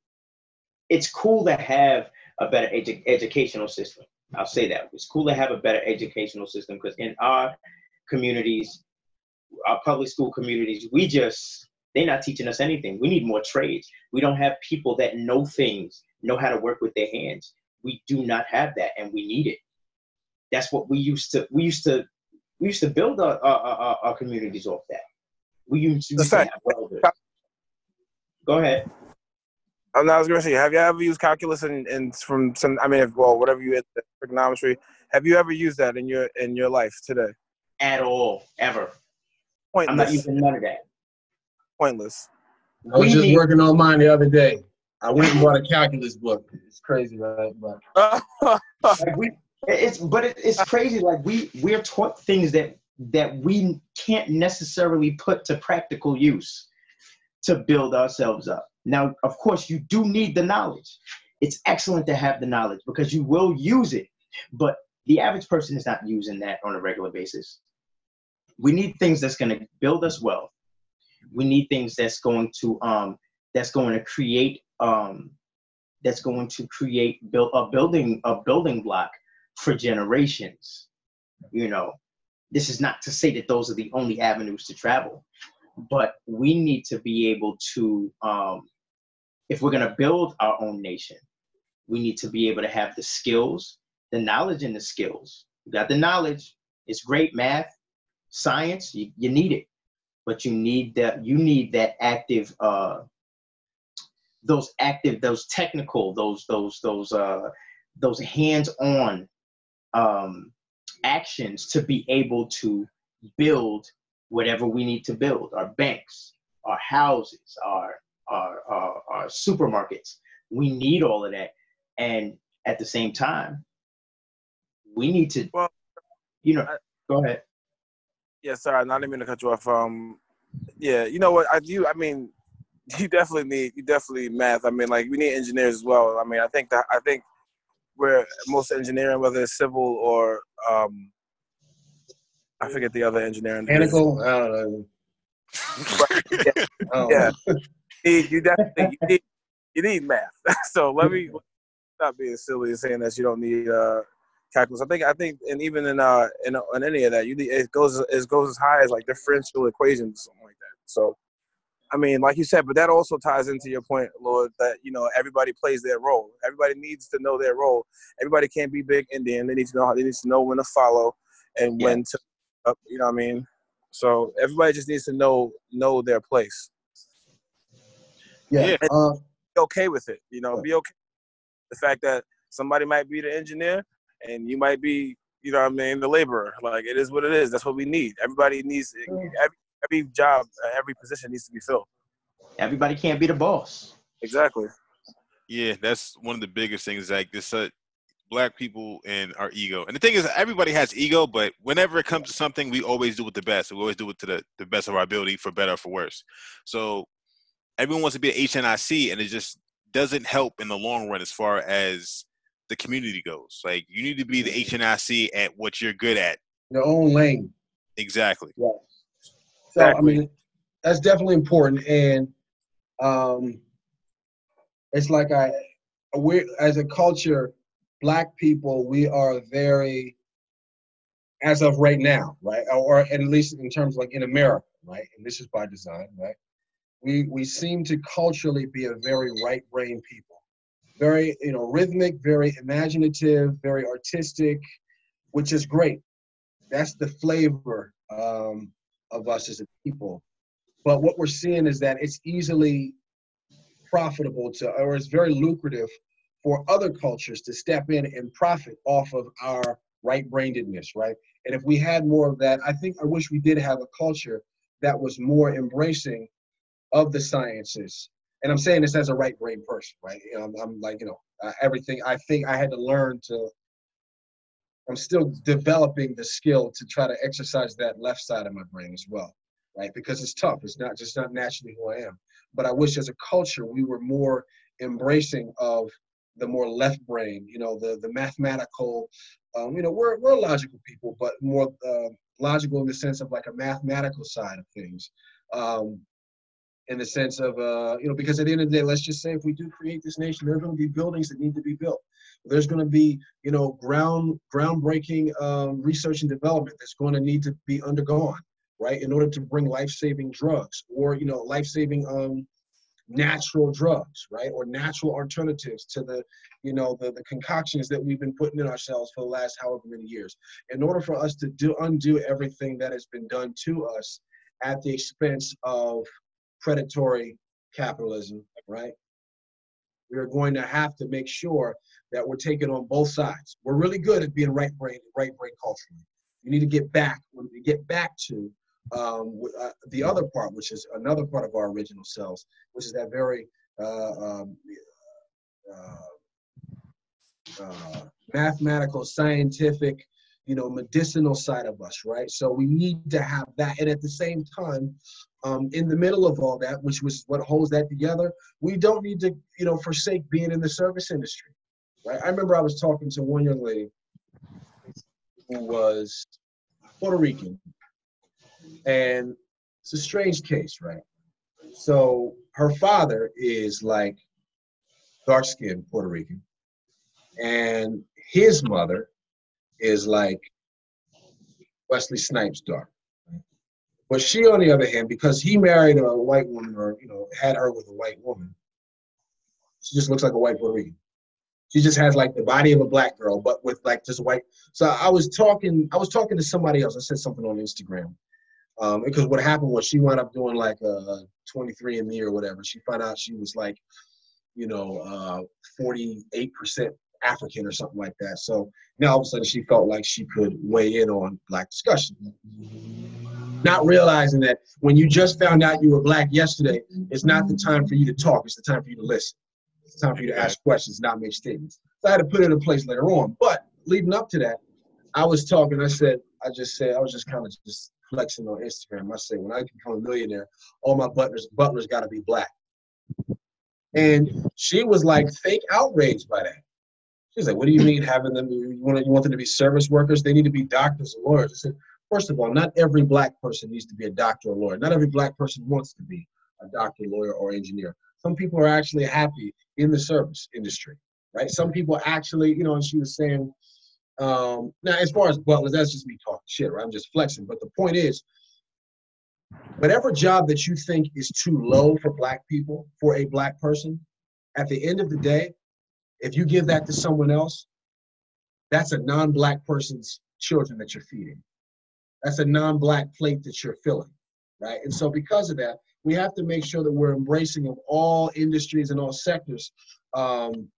it's cool to have a better edu- educational system. I'll say that it's cool to have a better educational system because in our communities, our public school communities, we just they're not teaching us anything. We need more trades. We don't have people that know things, know how to work with their hands. We do not have that, and we need it. That's what we used to. We used to. We used to build our our, our, our communities off that. We used to, The fact- have. Go ahead. I was going to say, have you ever used calculus and, and from some? I mean, if, well, whatever you had, trigonometry. Have you ever used that in your in your life today? At all, ever. Pointless. I'm not using none of that. Pointless. I was We just need- working on mine the other day. I went and bought a calculus book. It's crazy, right? But like we it's but it, it's crazy like we we're taught things that that we can't necessarily put to practical use to build ourselves up. Now of course you do need the knowledge. It's excellent to have the knowledge because you will use it but the average person is not using that on a regular basis. We need things that's going to build us wealth. We need things that's going to um that's going to create um that's going to create build a building a building block for generations you know this is not to say that those are the only avenues to travel but we need to be able to um, if we're going to build our own nation we need to be able to have the skills the knowledge and the skills. You got the knowledge it's great math science you, you need it but you need that you need that active uh those active those technical those those those uh those hands-on um actions to be able to build whatever we need to build our banks our houses our our our, our supermarkets we need all of that and at the same time we need to Well, you know I- go ahead Yeah, sorry, not even to cut you off. Um, yeah, you know what? I do. I mean, you definitely need you definitely math. I mean, like we need engineers as well. I mean, I think that I think where most engineering, whether it's civil or um, I forget the other engineering. mechanical, I don't know. I don't Yeah. know. You, you definitely you need, you need math. so let me stop being silly and saying that you don't need uh, calculus. I think I think and even in uh in, in any of that, you need, it goes it goes as high as like differential equations, or something like that. So. I mean, like you said, but that also ties into your point, Lord, that you know everybody plays their role. Everybody needs to know their role. Everybody can't be big Indian. They need to know how they need to know when to follow and Yeah. when to, uh, you know, what I mean. So everybody just needs to know know their place. Yeah. Yeah. Uh, Be okay with it. You know, be okay. The fact that somebody might be the engineer and you might be, you know, what I mean, the laborer. Like it is what it is. That's what we need. Everybody needs every every job, uh, every position needs to be filled. everybody can't be the boss Exactly. Yeah, that's one of the biggest things. Like this, uh, black people and our ego. And the thing is, everybody has ego, but whenever it comes to something, we always do it the best. We always do it to the, the best of our ability, for better or for worse. So everyone wants to be an HNIC, and it just doesn't help in the long run as far as the community goes. Like you need to be the HNIC at what you're good at. your own lane. Exactly. Yeah. So Exactly. I mean, that's definitely important, and um, it's like I, we as a culture, black people, we are very, as of right now, right, or at least in terms like in America, right, and this is by design, right. We we seem to culturally be a very right brain people, very you know rhythmic, very imaginative, very artistic, which is great. That's the flavor um, of us as a people. But what we're seeing is that it's easily profitable to, or it's very lucrative for other cultures to step in and profit off of our right brainedness, right? And if we had more of that, I think I wish we did have a culture that was more embracing of the sciences. And I'm saying this as a right brain person, right? You know, I'm, I'm like, you know, uh, everything. I think I had to learn to. I'm still developing the skill to try to exercise that left side of my brain as well, right? Because it's tough. It's not just not naturally who I am. But I wish as a culture we were more embracing of the more left brain, you know, the the mathematical. Um, you know, we're we're logical people, but more uh, logical in the sense of like a mathematical side of things. Um, in the sense of uh, you know because at the end of the day let's just say if we do create this nation there are going to be buildings that need to be built There's going to be, you know, ground groundbreaking um, research and development that's going to need to be undergone, right, in order to bring life-saving drugs or you know life-saving um, natural drugs, right, or natural alternatives to the, you know, the, the concoctions that we've been putting in ourselves for the last however many years. In order for us to do undo everything that has been done to us at the expense of predatory capitalism, right? We are going to have to make sure that we're taking on both sides. We're really good at being right brain, right brain culturally. We need to get back when we get back to um, uh, the other part, which is another part of our original selves, which is that very uh, um, uh, uh, mathematical, scientific, you know, medicinal side of us, right? So we need to have that, and at the same time, um, in the middle of all that, which was what holds that together, we don't need to, you know, forsake being in the service industry, right? I remember I was talking to one young lady who was Puerto Rican, and it's a strange case, right? So her father is like dark skinned Puerto Rican, and his mother is like Wesley Snipes' daughter. But she, on the other hand, because he married a white woman or you know had her with a white woman, she just looks like a white Puerto. She just has like the body of a black girl, but with like just white. So I was talking, I was talking to somebody else. I said something on Instagram, um, because what happened was she wound up doing like a 23andMe or whatever. She found out she was like, you know, uh, 48% African or something like that. So now all of a sudden she felt like she could weigh in on black discussion. Not realizing that when you just found out you were black yesterday, it's not the time for you to talk, it's the time for you to listen. It's time for you to ask questions, not make statements. So I had to put it in place later on. But leading up to that, I was talking, I said, I just said, I was just kind of just flexing on Instagram. I say, when I become a millionaire, all my butlers butlers got to be black. And she was like fake outraged by that. She's like, "What do you mean having them? You want you want them to be service workers? They need to be doctors and lawyers." I said, first of all, not every black person needs to be a doctor or lawyer. Not every black person wants to be a doctor, lawyer, or engineer. Some people are actually happy in the service industry, right? Some people actually, you know, and she was saying, um, now as far as butlers, that's just me talking shit, right? I'm just flexing. But the point is, whatever job that you think is too low for black people, for a black person, at the end of the day, if you give that to someone else, that's a non-black person's children that you're feeding. That's a non-black plate that you're filling, right? And so because of that, we have to make sure that we're embracing of all industries and all sectors um,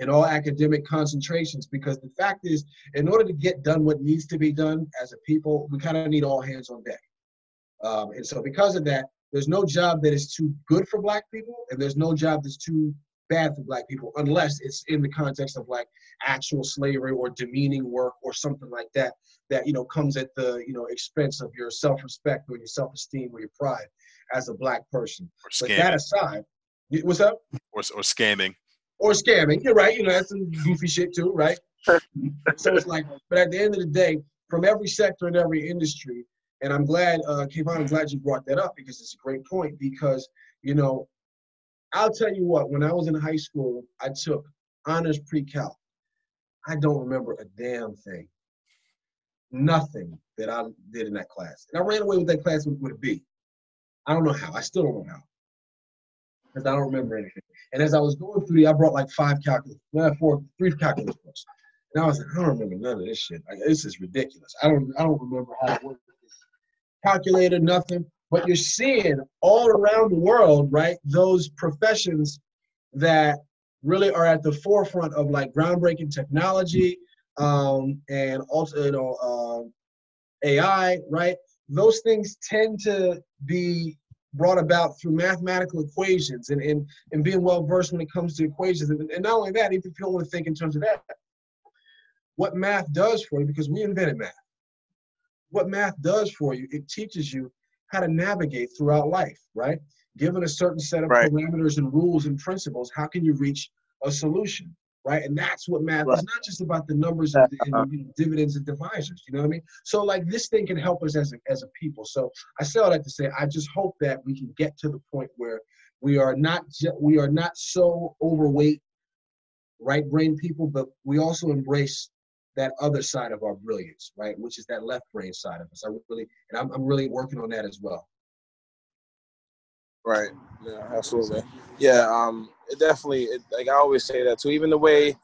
and all academic concentrations because the fact is in order to get done what needs to be done as a people we kind of need all hands on deck um, and so because of that there's no job that is too good for black people and there's no job that's too bad for black people unless it's in the context of like actual slavery or demeaning work or something like that that you know comes at the you know expense of your self-respect or your self-esteem or your pride as a black person. But that aside what's up? Or, or scamming. Or scamming you're right you know that's some goofy shit too right? So it's like but at the end of the day from every sector and every industry and i'm glad uh Kavohn, i'm glad you brought that up because it's a great point because you know I'll tell you what, when I was in high school, I took honors pre-calc. I don't remember a damn thing. Nothing that I did in that class. And I ran away with that class with, with a B. I don't know how. I still don't know how. Because I don't remember anything. And as I was going through, I brought like five calculus, no, four, three calculus books. And I was like, I don't remember none of this shit. Like, this is ridiculous. I don't, I don't remember how to work this calculator, nothing. But you're seeing all around the world, right, those professions that really are at the forefront of like groundbreaking technology um, and also, you know, uh, AI, right? Those things tend to be brought about through mathematical equations and, and, and being well versed when it comes to equations. And, and not only that, if you don't want to think in terms of that, what math does for you, because we invented math, what math does for you, it teaches you how to navigate throughout life, right? Given a certain set of right. parameters and rules and principles, how can you reach a solution, right? And that's what math right. is not just about the numbers and, uh-huh. and you know, dividends and divisors. You know what I mean? So like this thing can help us as a, as a people. So I say all that to say, I just hope that we can get to the point where we are not we are not so overweight right brain people, but we also embrace that other side of our brilliance, right? Which is that left brain side of us. I really, and I'm, I'm really working on that as well. Right. Yeah, absolutely. Yeah. Um. It definitely. It, like I always say that too. Even the way.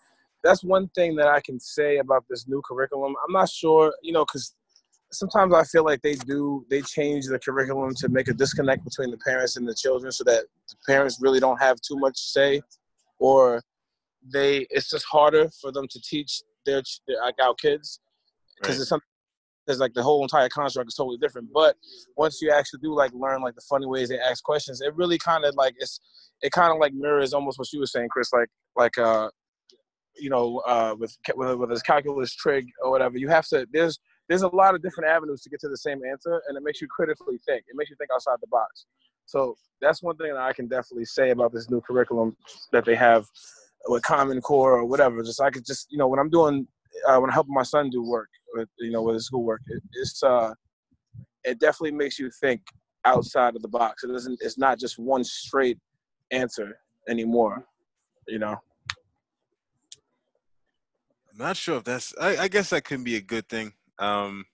That's one thing that I can say about this new curriculum. I'm not sure, you know, because sometimes I feel like they do they change the curriculum to make a disconnect between the parents and the children, so that the parents really don't have too much to say, or they it's just harder for them to teach their, their like our kids because Right. it's something because like the whole entire construct is totally different. But once you actually do like learn like the funny ways they ask questions, it really kind of like it's it kind of like mirrors almost what you were saying, Chris. Like like uh you know uh with with with this calculus trig or whatever, you have to there's there's a lot of different avenues to get to the same answer, and it makes you critically think. It makes you think outside the box. So that's one thing that I can definitely say about this new curriculum that they have with Common Core or whatever. Just I could just you know when I'm doing uh, when I'm helping my son do work, with, you know, with his schoolwork, it, it's uh, it definitely makes you think outside of the box. It doesn't. It's not just one straight answer anymore. You know. I'm not sure if that's. I, I guess that can be a good thing. Um,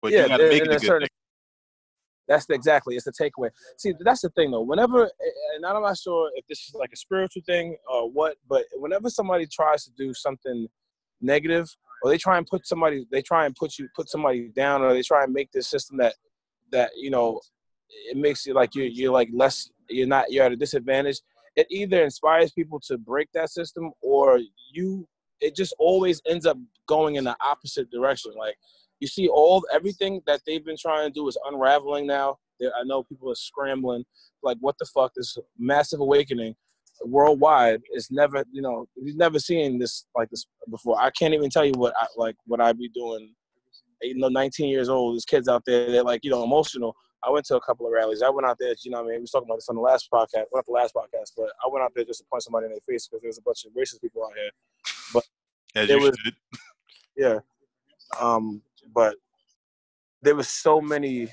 but Yeah, you got to make it a a good certain- thing. That's the, exactly. It's the takeaway. See, that's the thing though. Whenever, and I'm not sure if this is like a spiritual thing or what, but whenever somebody tries to do something negative, or they try and put somebody, they try and put you, put somebody down, or they try and make this system that, that you know, it makes you like you're you're like less, you're not, you're at a disadvantage. It either inspires people to break that system, or you, it just always ends up going in the opposite direction. Like you see all everything that they've been trying to do is unraveling now. I know people are scrambling, like what the fuck? This massive awakening worldwide is never, you know, we've never seen this like this before. I can't even tell you what I like what I'd be doing. You know, 19 years old. There's kids out there. They're like, you know, emotional. I went to a couple of rallies. I went out there. You know, what I mean, we was talking about this on the last podcast, not the last podcast, but I went out there just to punch somebody in their face because there was a bunch of racist people out here. But As it you was- should. Yeah. Um, but there was so many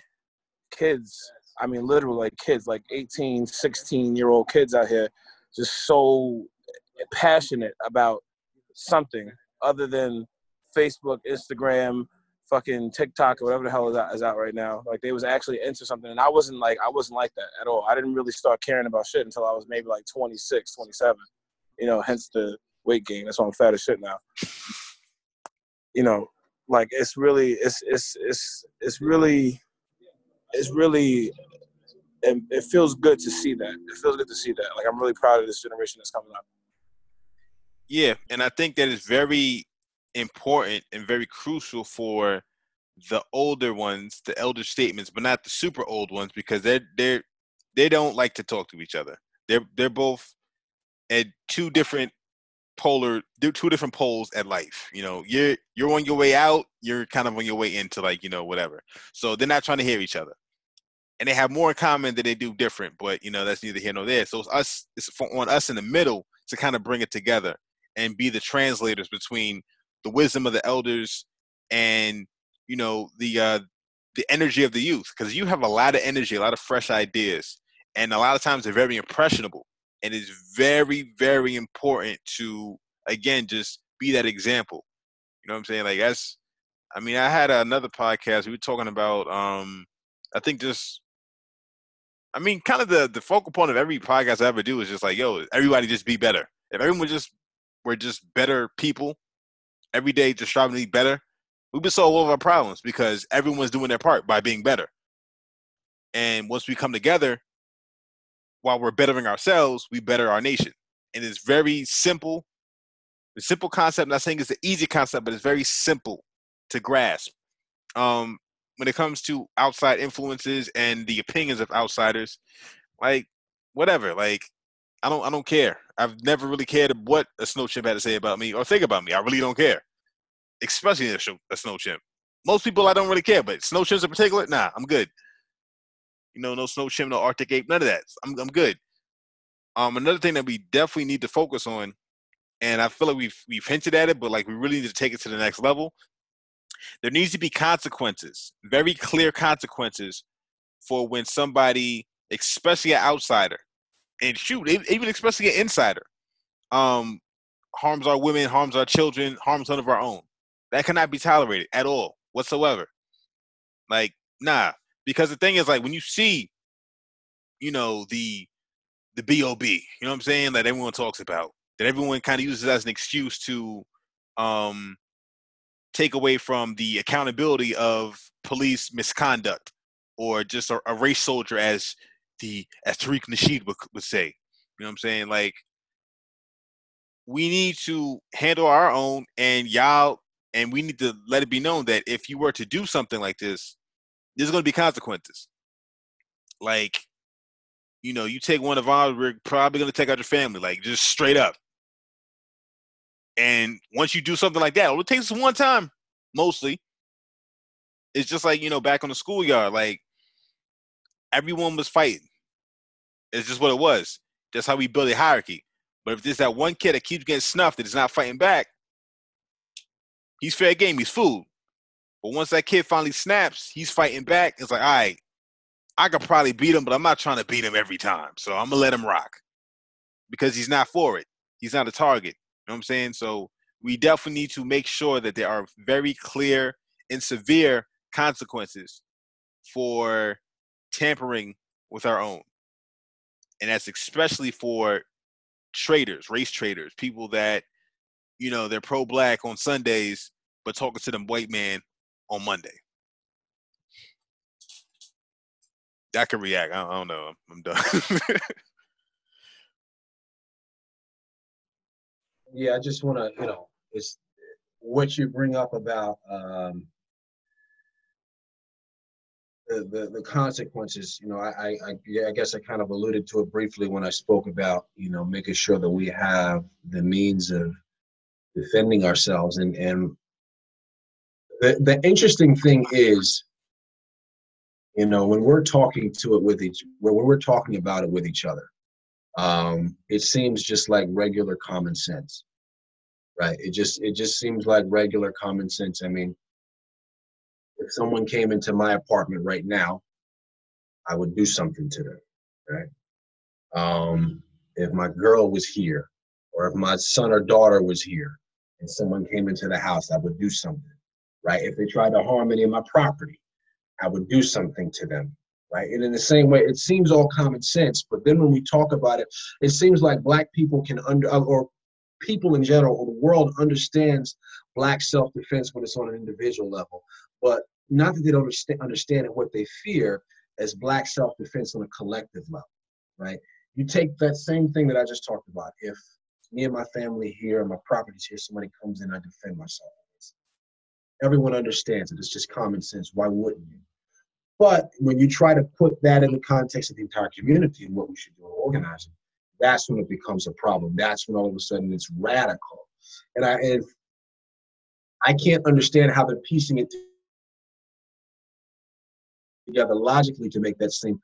kids. I mean, literally like kids, like 18, 16 year old kids out here, just so passionate about something other than Facebook, Instagram, fucking TikTok, or whatever the hell is out, is out right now. Like they was actually into something. And I wasn't like, I wasn't like that at all. I didn't really start caring about shit until I was maybe like 26, 27, you know, hence the weight gain. That's why I'm fat as shit now. You know, like it's really it's it's it's it's really it's really it, it feels good to see that. It feels good to see that. Like i'm really proud of this generation that's coming up. Yeah, and I think that is very important and very crucial for the older ones, the elder statements, but not the super old ones because they're they're they don't like to talk to each other. They're they're both at two different polar two different poles at life. You know, you're you're on your way out, you're kind of on your way into like, you know, whatever. So they're not trying to hear each other. And they have more in common than they do different, but you know, that's neither here nor there. So it's us it's for, on us in the middle to kind of bring it together and be the translators between the wisdom of the elders and you know the uh the energy of the youth because you have a lot of energy a lot of fresh ideas and a lot of times they're very impressionable and it's very very important to again just be that example. You know what i'm saying? Like that's i mean i had another podcast we were talking about um i think just i mean kind of the the focal point of every podcast i ever do is just like yo everybody just be better. If everyone just were just better people every day just striving to be better we've been solve all of our problems because everyone's doing their part by being better. And once we come together while we're bettering ourselves we better our nation and it's very simple the simple concept I'm not saying it's an easy concept but it's very simple to grasp um when it comes to outside influences and the opinions of outsiders like whatever like I don't I don't care. I've never really cared what a snow chimp had to say about me or think about me. I really don't care. Especially a, snow- chimp. Most people I don't really care, but snow chimps in particular, nah, I'm good. You know, no snow chimp, no Arctic ape, none of that. I'm I'm good. Um, another thing that we definitely need to focus on, and I feel like we've we've hinted at it, but like we really need to take it to the next level. There needs to be consequences, very clear consequences, for when somebody, especially an outsider, and shoot, even especially an insider, um, harms our women, harms our children, harms none of our own. That cannot be tolerated at all whatsoever. Like, nah. Because the thing is, like, when you see, you know, the the BOB, you know what I'm saying, that everyone talks about, that everyone kind of uses as an excuse to um take away from the accountability of police misconduct or just a, a race soldier as the as Tariq Nasheed would, would say. You know what I'm saying? Like we need to handle our own and y'all and we need to let it be known that if you were to do something like this, there's gonna be consequences. Like, you know, you take one of ours, we're probably gonna take out your family, like just straight up. And once you do something like that, all it takes is one time, mostly. It's just like, you know, back on the schoolyard, like everyone was fighting. It's just what it was. That's how we build a hierarchy. But if there's that one kid that keeps getting snuffed that is not fighting back, he's fair game, he's food. But once that kid finally snaps, he's fighting back. It's like, all right, I could probably beat him, but I'm not trying to beat him every time. So I'm gonna let him rock. Because he's not for it. He's not a target. You know what I'm saying? So we definitely need to make sure that there are very clear and severe consequences for tampering with our own. And that's especially for traders, race traders, people that, you know, they're pro black on Sundays, but talking to them white man on Monday. I can react. I don't, know. I'm done. yeah, I just want to, you know, it's what you bring up about um, the, the, the consequences, you know, I, I, I guess I kind of alluded to it briefly when I spoke about, you know, making sure that we have the means of defending ourselves. And, and the, the interesting thing is, you know, when we're talking to it with each, when we're talking about it with each other, um, it seems just like regular common sense, right? It just, it just seems like regular common sense. I mean, if someone came into my apartment right now, I would do something to them, right? Um, if my girl was here, or if my son or daughter was here, and someone came into the house, I would do something, right? If they tried to harm any of my property, I would do something to them, right? And in the same way, it seems all common sense, but then when we talk about it, it seems like black people can under uh, or people in general or the world understands black self-defense when it's on an individual level but not that they don't understand, understand what they fear as black self-defense on a collective level, right? You take that same thing that I just talked about. If me and my family here, my property's here, somebody comes in, I defend myself. Everyone understands it. It's just common sense. Why wouldn't you? But when you try to put that in the context of the entire community and what we should do in organizing, that's when it becomes a problem. That's when all of a sudden it's radical. And I and I can't understand how they're piecing it together logically to make that seem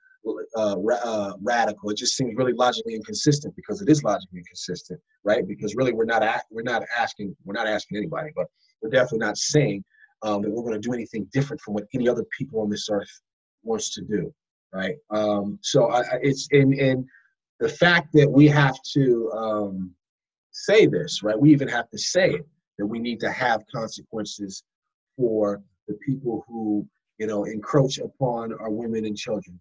uh, uh, radical. It just seems really logically inconsistent because it is logically inconsistent, right? Because really, we're not we're not asking we're not asking anybody, but we're definitely not saying um, that we're going to do anything different from what any other people on this earth wants to do, right? Um, so I, it's in in the fact that we have to um, say this, right? We even have to say it that we need to have consequences for the people who you know, encroach upon our women and children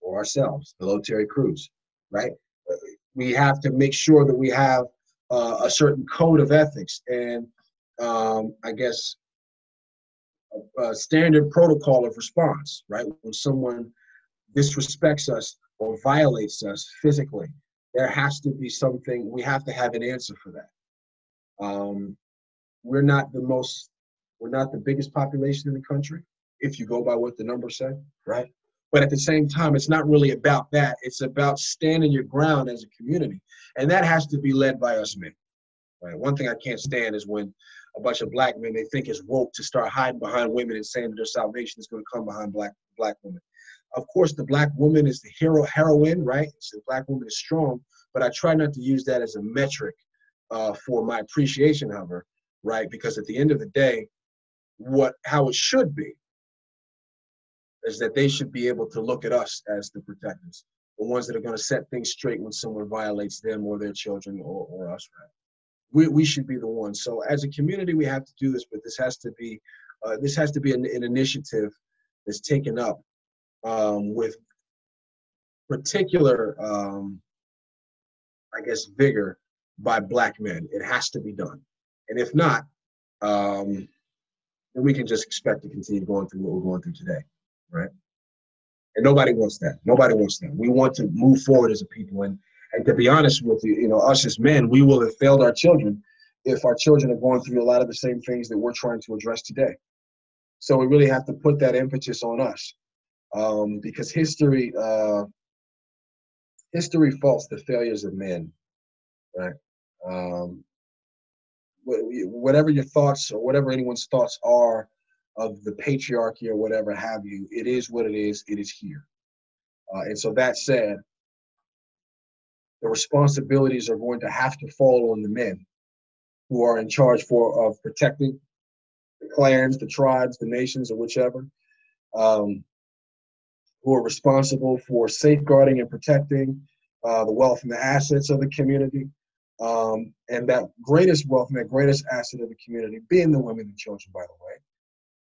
or ourselves, the Terry Crews, right? We have to make sure that we have uh, a certain code of ethics and um, I guess a, a standard protocol of response, right? When someone disrespects us or violates us physically, there has to be something, we have to have an answer for that. Um, we're not the most, we're not the biggest population in the country if you go by what the numbers say, right? But at the same time, it's not really about that. It's about standing your ground as a community. And that has to be led by us men. Right? One thing I can't stand is when a bunch of black men they think it's woke to start hiding behind women and saying that their salvation is going to come behind black black women. Of course, the black woman is the hero heroine, right? So the black woman is strong, but I try not to use that as a metric uh, for my appreciation of her, right? Because at the end of the day, what how it should be is that they should be able to look at us as the protectors, the ones that are going to set things straight when someone violates them or their children or, or us, right? We, we should be the ones. So as a community, we have to do this, but this has to be uh, this has to be an, an initiative that's taken up um, with particular, um, I guess, vigor by black men. It has to be done, and if not, um, then we can just expect to continue going through what we're going through today, right? And nobody wants that. Nobody wants that. We want to move forward as a people. And to be honest with you, you know, us as men, we will have failed our children if our children are going through a lot of the same things that we're trying to address today. So we really have to put that emphasis on us, um, because history uh, history faults the failures of men, right? Um, whatever your thoughts or whatever anyone's thoughts are of the patriarchy or whatever have you, it is what it is. It is here. Uh, and so that said, the responsibilities are going to have to fall on the men who are in charge for of protecting the clans, the tribes, the nations, or whichever, um, who are responsible for safeguarding and protecting uh, the wealth and the assets of the community, um, and that greatest wealth and that greatest asset of the community being the women and children, by the way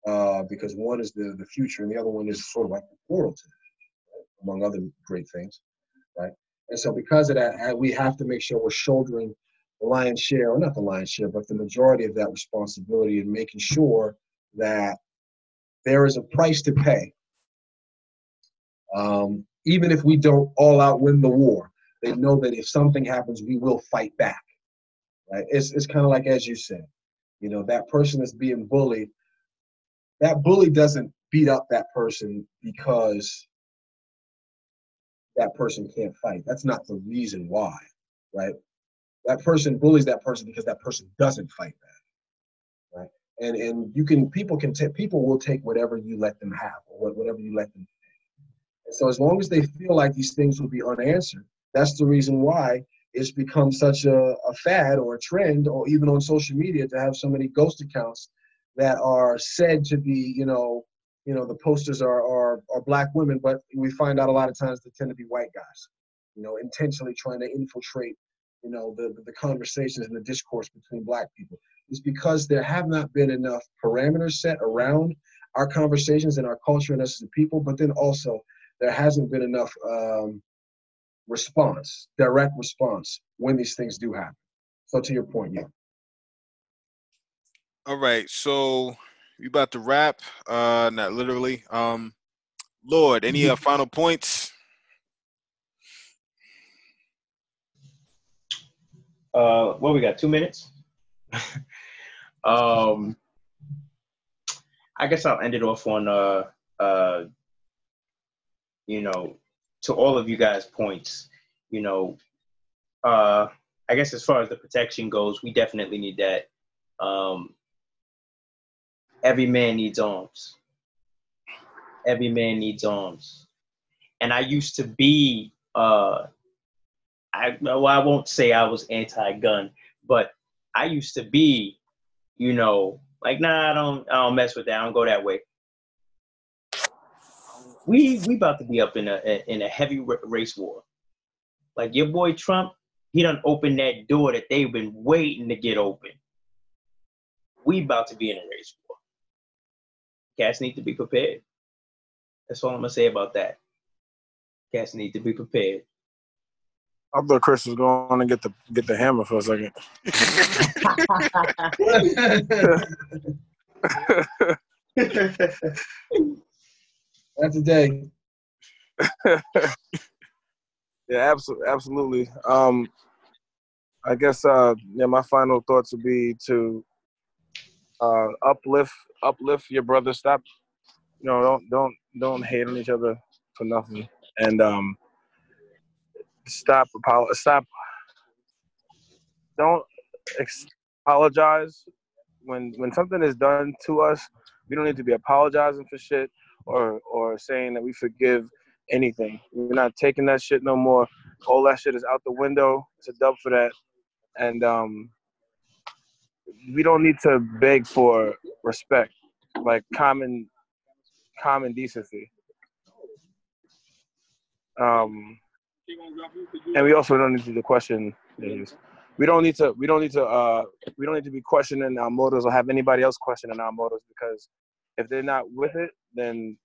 uh, because one is the, the future and the other one is sort of like the portal to among other great things? And so because of that, we have to make sure we're shouldering the lion's share, or not the lion's share, but the majority of that responsibility and making sure that there is a price to pay. Um, even if we don't all out win the war, they know that if something happens, we will fight back. Right? It's, it's kind of like, as you said, you know, that person that's being bullied that bully doesn't beat up that person because that person can't fight. That's not the reason why, right? That person bullies that person because that person doesn't fight back, right? And and you can people can take people will take whatever you let them have or whatever you let them. Take. And so as long as they feel like these things will be unanswered, that's the reason why it's become such a, a fad or a trend, or even on social media to have so many ghost accounts that are said to be, you know, you know, the posters are, are, are black women, but we find out a lot of times they tend to be white guys, you know, intentionally trying to infiltrate, you know, the, the conversations and the discourse between black people. is because there have not been enough parameters set around our conversations and our culture and us as a people, but then also there hasn't been enough um, response, direct response when these things do happen. So to your point, yeah. All right, so we about to wrap. Uh, not literally. Um, Lord, any uh, final points? Uh, what we got? Two minutes. um, I guess I'll end it off on uh, uh, you know, to all of you guys' points. You know, uh, I guess as far as the protection goes, we definitely need that. Um, every man needs arms. Every man needs arms. And I used to be uh I well, I won't say I was anti-gun, but I used to be, you know, like nah, I don't I don't mess with that. I don't go that way. We we about to be up in a in a heavy race war. Like your boy Trump, he done opened that door that they've been waiting to get open. We about to be in a race cats need to be prepared. That's all I'm gonna say about that. Cats need to be prepared. I thought Chris was going to get the get the hammer for a second. That's a day. yeah, absolutely, absolutely. Um, I guess uh, yeah, my final thoughts would be to uh, uplift uplift your brother. Stop, you know, don't don't don't hate on each other for nothing, and um, stop stop. Don't ex- apologize when when something is done to us. We don't need to be apologizing for shit or or saying that we forgive anything. We're not taking that shit no more. All that shit is out the window. It's a dub for that. And um, we don't need to beg for respect, like common common decency. Um, and we also don't need to question things. we don't need to we don't need to uh we don't need to be questioning our motives or have anybody else questioning our motives because if they're not with it, then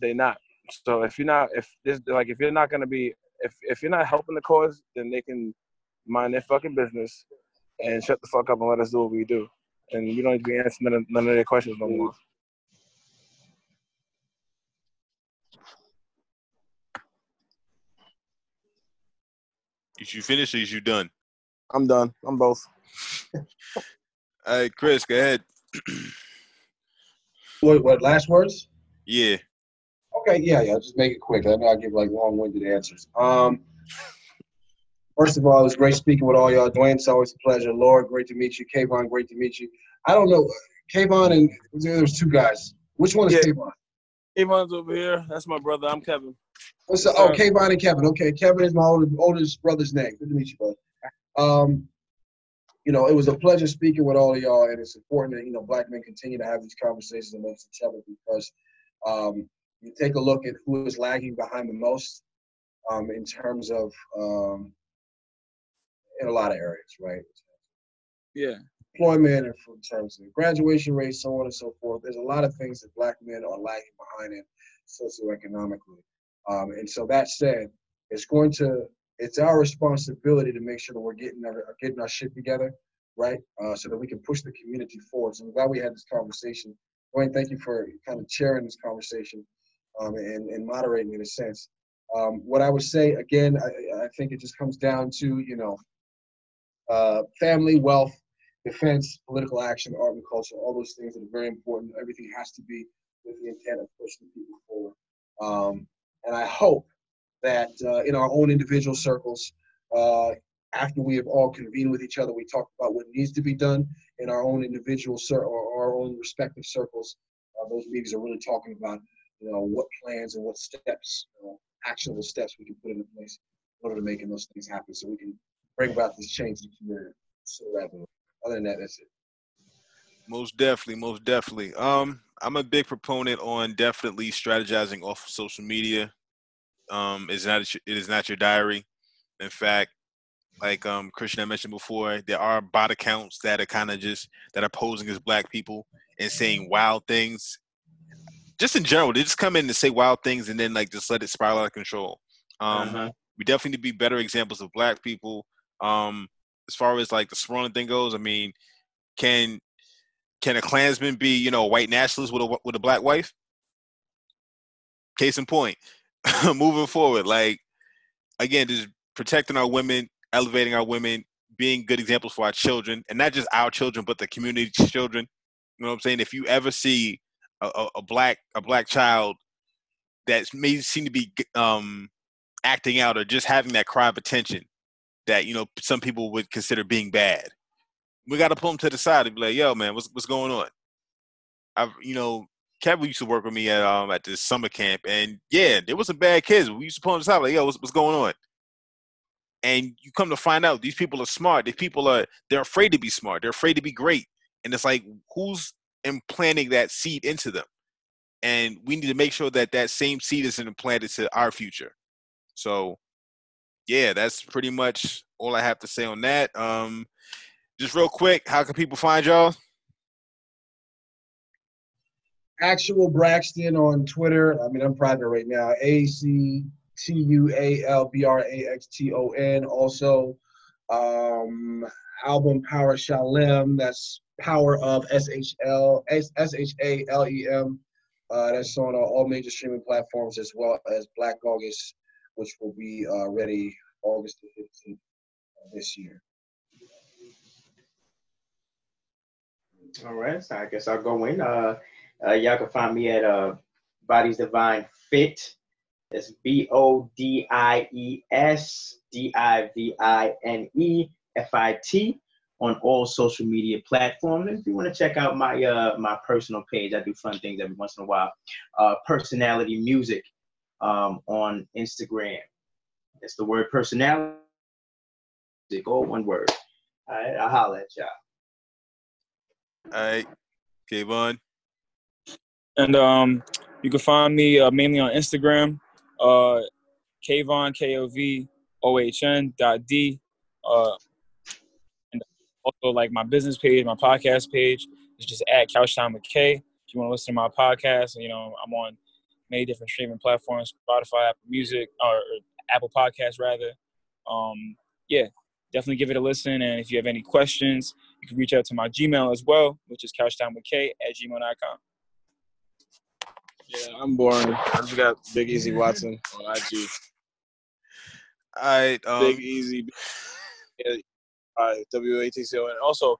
they're not. So if you're not if this like if you're not gonna be if if you're not helping the cause, then they can mind their fucking business and shut the fuck up and let us do what we do. And we don't need to be answering none of, none of their questions no more. Is you finished or is you done? I'm done. I'm both. All right, Chris, go ahead. What, what last words? yeah. Okay, yeah, yeah. Just make it quick. I know I give like long-winded answers. Um, first of all, it was great speaking with all y'all. Dwayne, it's always a pleasure. Lord, great to meet you. Kavohn, great to meet you. I don't know, Kavohn and there's two guys. Which one is Yeah. Kavohn? Avon's over here. That's my brother. I'm Kevin. What's the, oh, Kavohn and Kevin. Okay, Kevin is my older, oldest brother's name. Good to meet you, brother. Um, you know, it was a pleasure speaking with all of y'all, and it's important that you know black men continue to have these conversations amongst each other because um, you take a look at who is lagging behind the most um, in terms of um, in a lot of areas, right? Yeah. Employment, and in terms of graduation rates, so on and so forth. There's a lot of things that black men are lagging behind in socioeconomically. Um, and so that said, it's going to it's our responsibility to make sure that we're getting our getting our shit together, right? Uh, so that we can push the community forward. So I'm glad we had this conversation. Wayne, thank you for kind of chairing this conversation um, and, and moderating in a sense. Um, what I would say again, I, I think it just comes down to you know, uh, family, wealth, defense, political action, art and culture, all those things that are very important. Everything has to be with the intent of pushing people forward. Um, and I hope that uh, in our own individual circles, uh, after we have all convened with each other, we talk about what needs to be done in our own individual cir- or our own respective circles. Uh, those meetings are really talking about, you know, what plans and what steps, actionable steps we can put into place in order to making those things happen, so we can bring about this change in the community. So. Other than that, that's it. Most definitely, most definitely. Um, I'm a big proponent on definitely strategizing off of social media. Um, it's not it is not your diary. In fact, like um Christian I mentioned before, there are bot accounts that are kind of just that are posing as black people and saying wild things. Just in general, they just come in and say wild things and then like just let it spiral out of control. Um, Uh-huh. we definitely need to be better examples of black people. Um, as far as like the Sperona thing goes, I mean, can can a Klansman be, you know, a white nationalist with a with a black wife? Case in point, moving forward, like again, just protecting our women, elevating our women, being good examples for our children, and not just our children, but the community's children. You know what I'm saying? If you ever see a, a, a black a black child that may seem to be um, acting out or just having that cry of attention that you know some people would consider being bad, we got to pull them to the side and be like, "Yo, man, what's what's going on?" I've you know Kevin used to work with me at um at this summer camp, and yeah, there was some bad kids. We used to pull them aside like, "Yo, what's, what's going on?" And you come to find out these people are smart. These people are they're afraid to be smart. They're afraid to be great. And it's like, who's implanting that seed into them? And we need to make sure that that same seed isn't implanted to our future. So, yeah, that's pretty much all I have to say on that. Um, just real quick, how can people find y'all? Actual Braxton on Twitter. I mean, I'm private right now. A C T U A L B R A X T O N. Also, um, album Power Shalem. That's Power of S H L S H A L E M. Uh, that's on uh, all major streaming platforms as well as Black August, which will be uh, ready August the 15th of this year. All right, so I guess I'll go in. Uh, uh, y'all can find me at uh, Bodies Divine Fit. That's B O D I E S D I V I N E F I T on all social media platforms. If you want to check out my uh, my personal page, I do fun things every once in a while. Uh, personality Music um, on Instagram. It's the word personality, all one word. All right, I'll holler at y'all. All right, Kavohn. And um, you can find me uh, mainly on Instagram, uh, Kavohn K O V O H N dot D. Uh, also like my business page, my podcast page. It's just at Couch Time with K. If you want to listen to my podcast, you know, I'm on many different streaming platforms, Spotify, Apple Music, or, or Apple Podcasts rather. Um, yeah, definitely give it a listen. And if you have any questions, you can reach out to my Gmail as well, which is couchtimewithk at gmail.com. Yeah, I'm boring. I just got Big Easy Watson on IG. All right. Um, Big Easy. Yeah, all right, W-A-T-C-O. And also,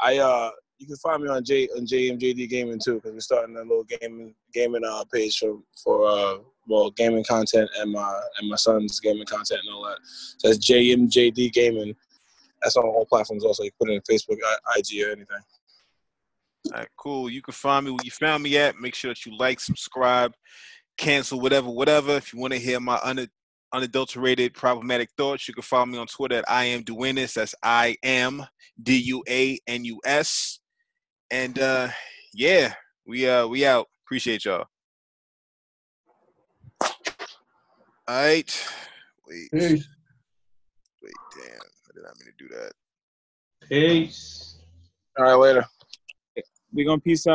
I uh, you can find me on J on JMJD Gaming too, because we're starting a little gaming gaming uh page for for uh well gaming content and my and my son's gaming content and all that. So that's JMJD Gaming. That's on all platforms. Also, you can put it in Facebook, IG, or anything. All right, cool. You can find me where you found me at. Make sure that you like, subscribe, cancel, whatever, whatever. If you want to hear my un- unadulterated problematic thoughts, you can follow me on Twitter at I am Duanus. That's I am D U A N U S. And uh yeah, we uh we out. Appreciate y'all. All right. Wait. Peace. Wait, damn. I did not mean to do that. Peace. All right, later. We're going to peace out.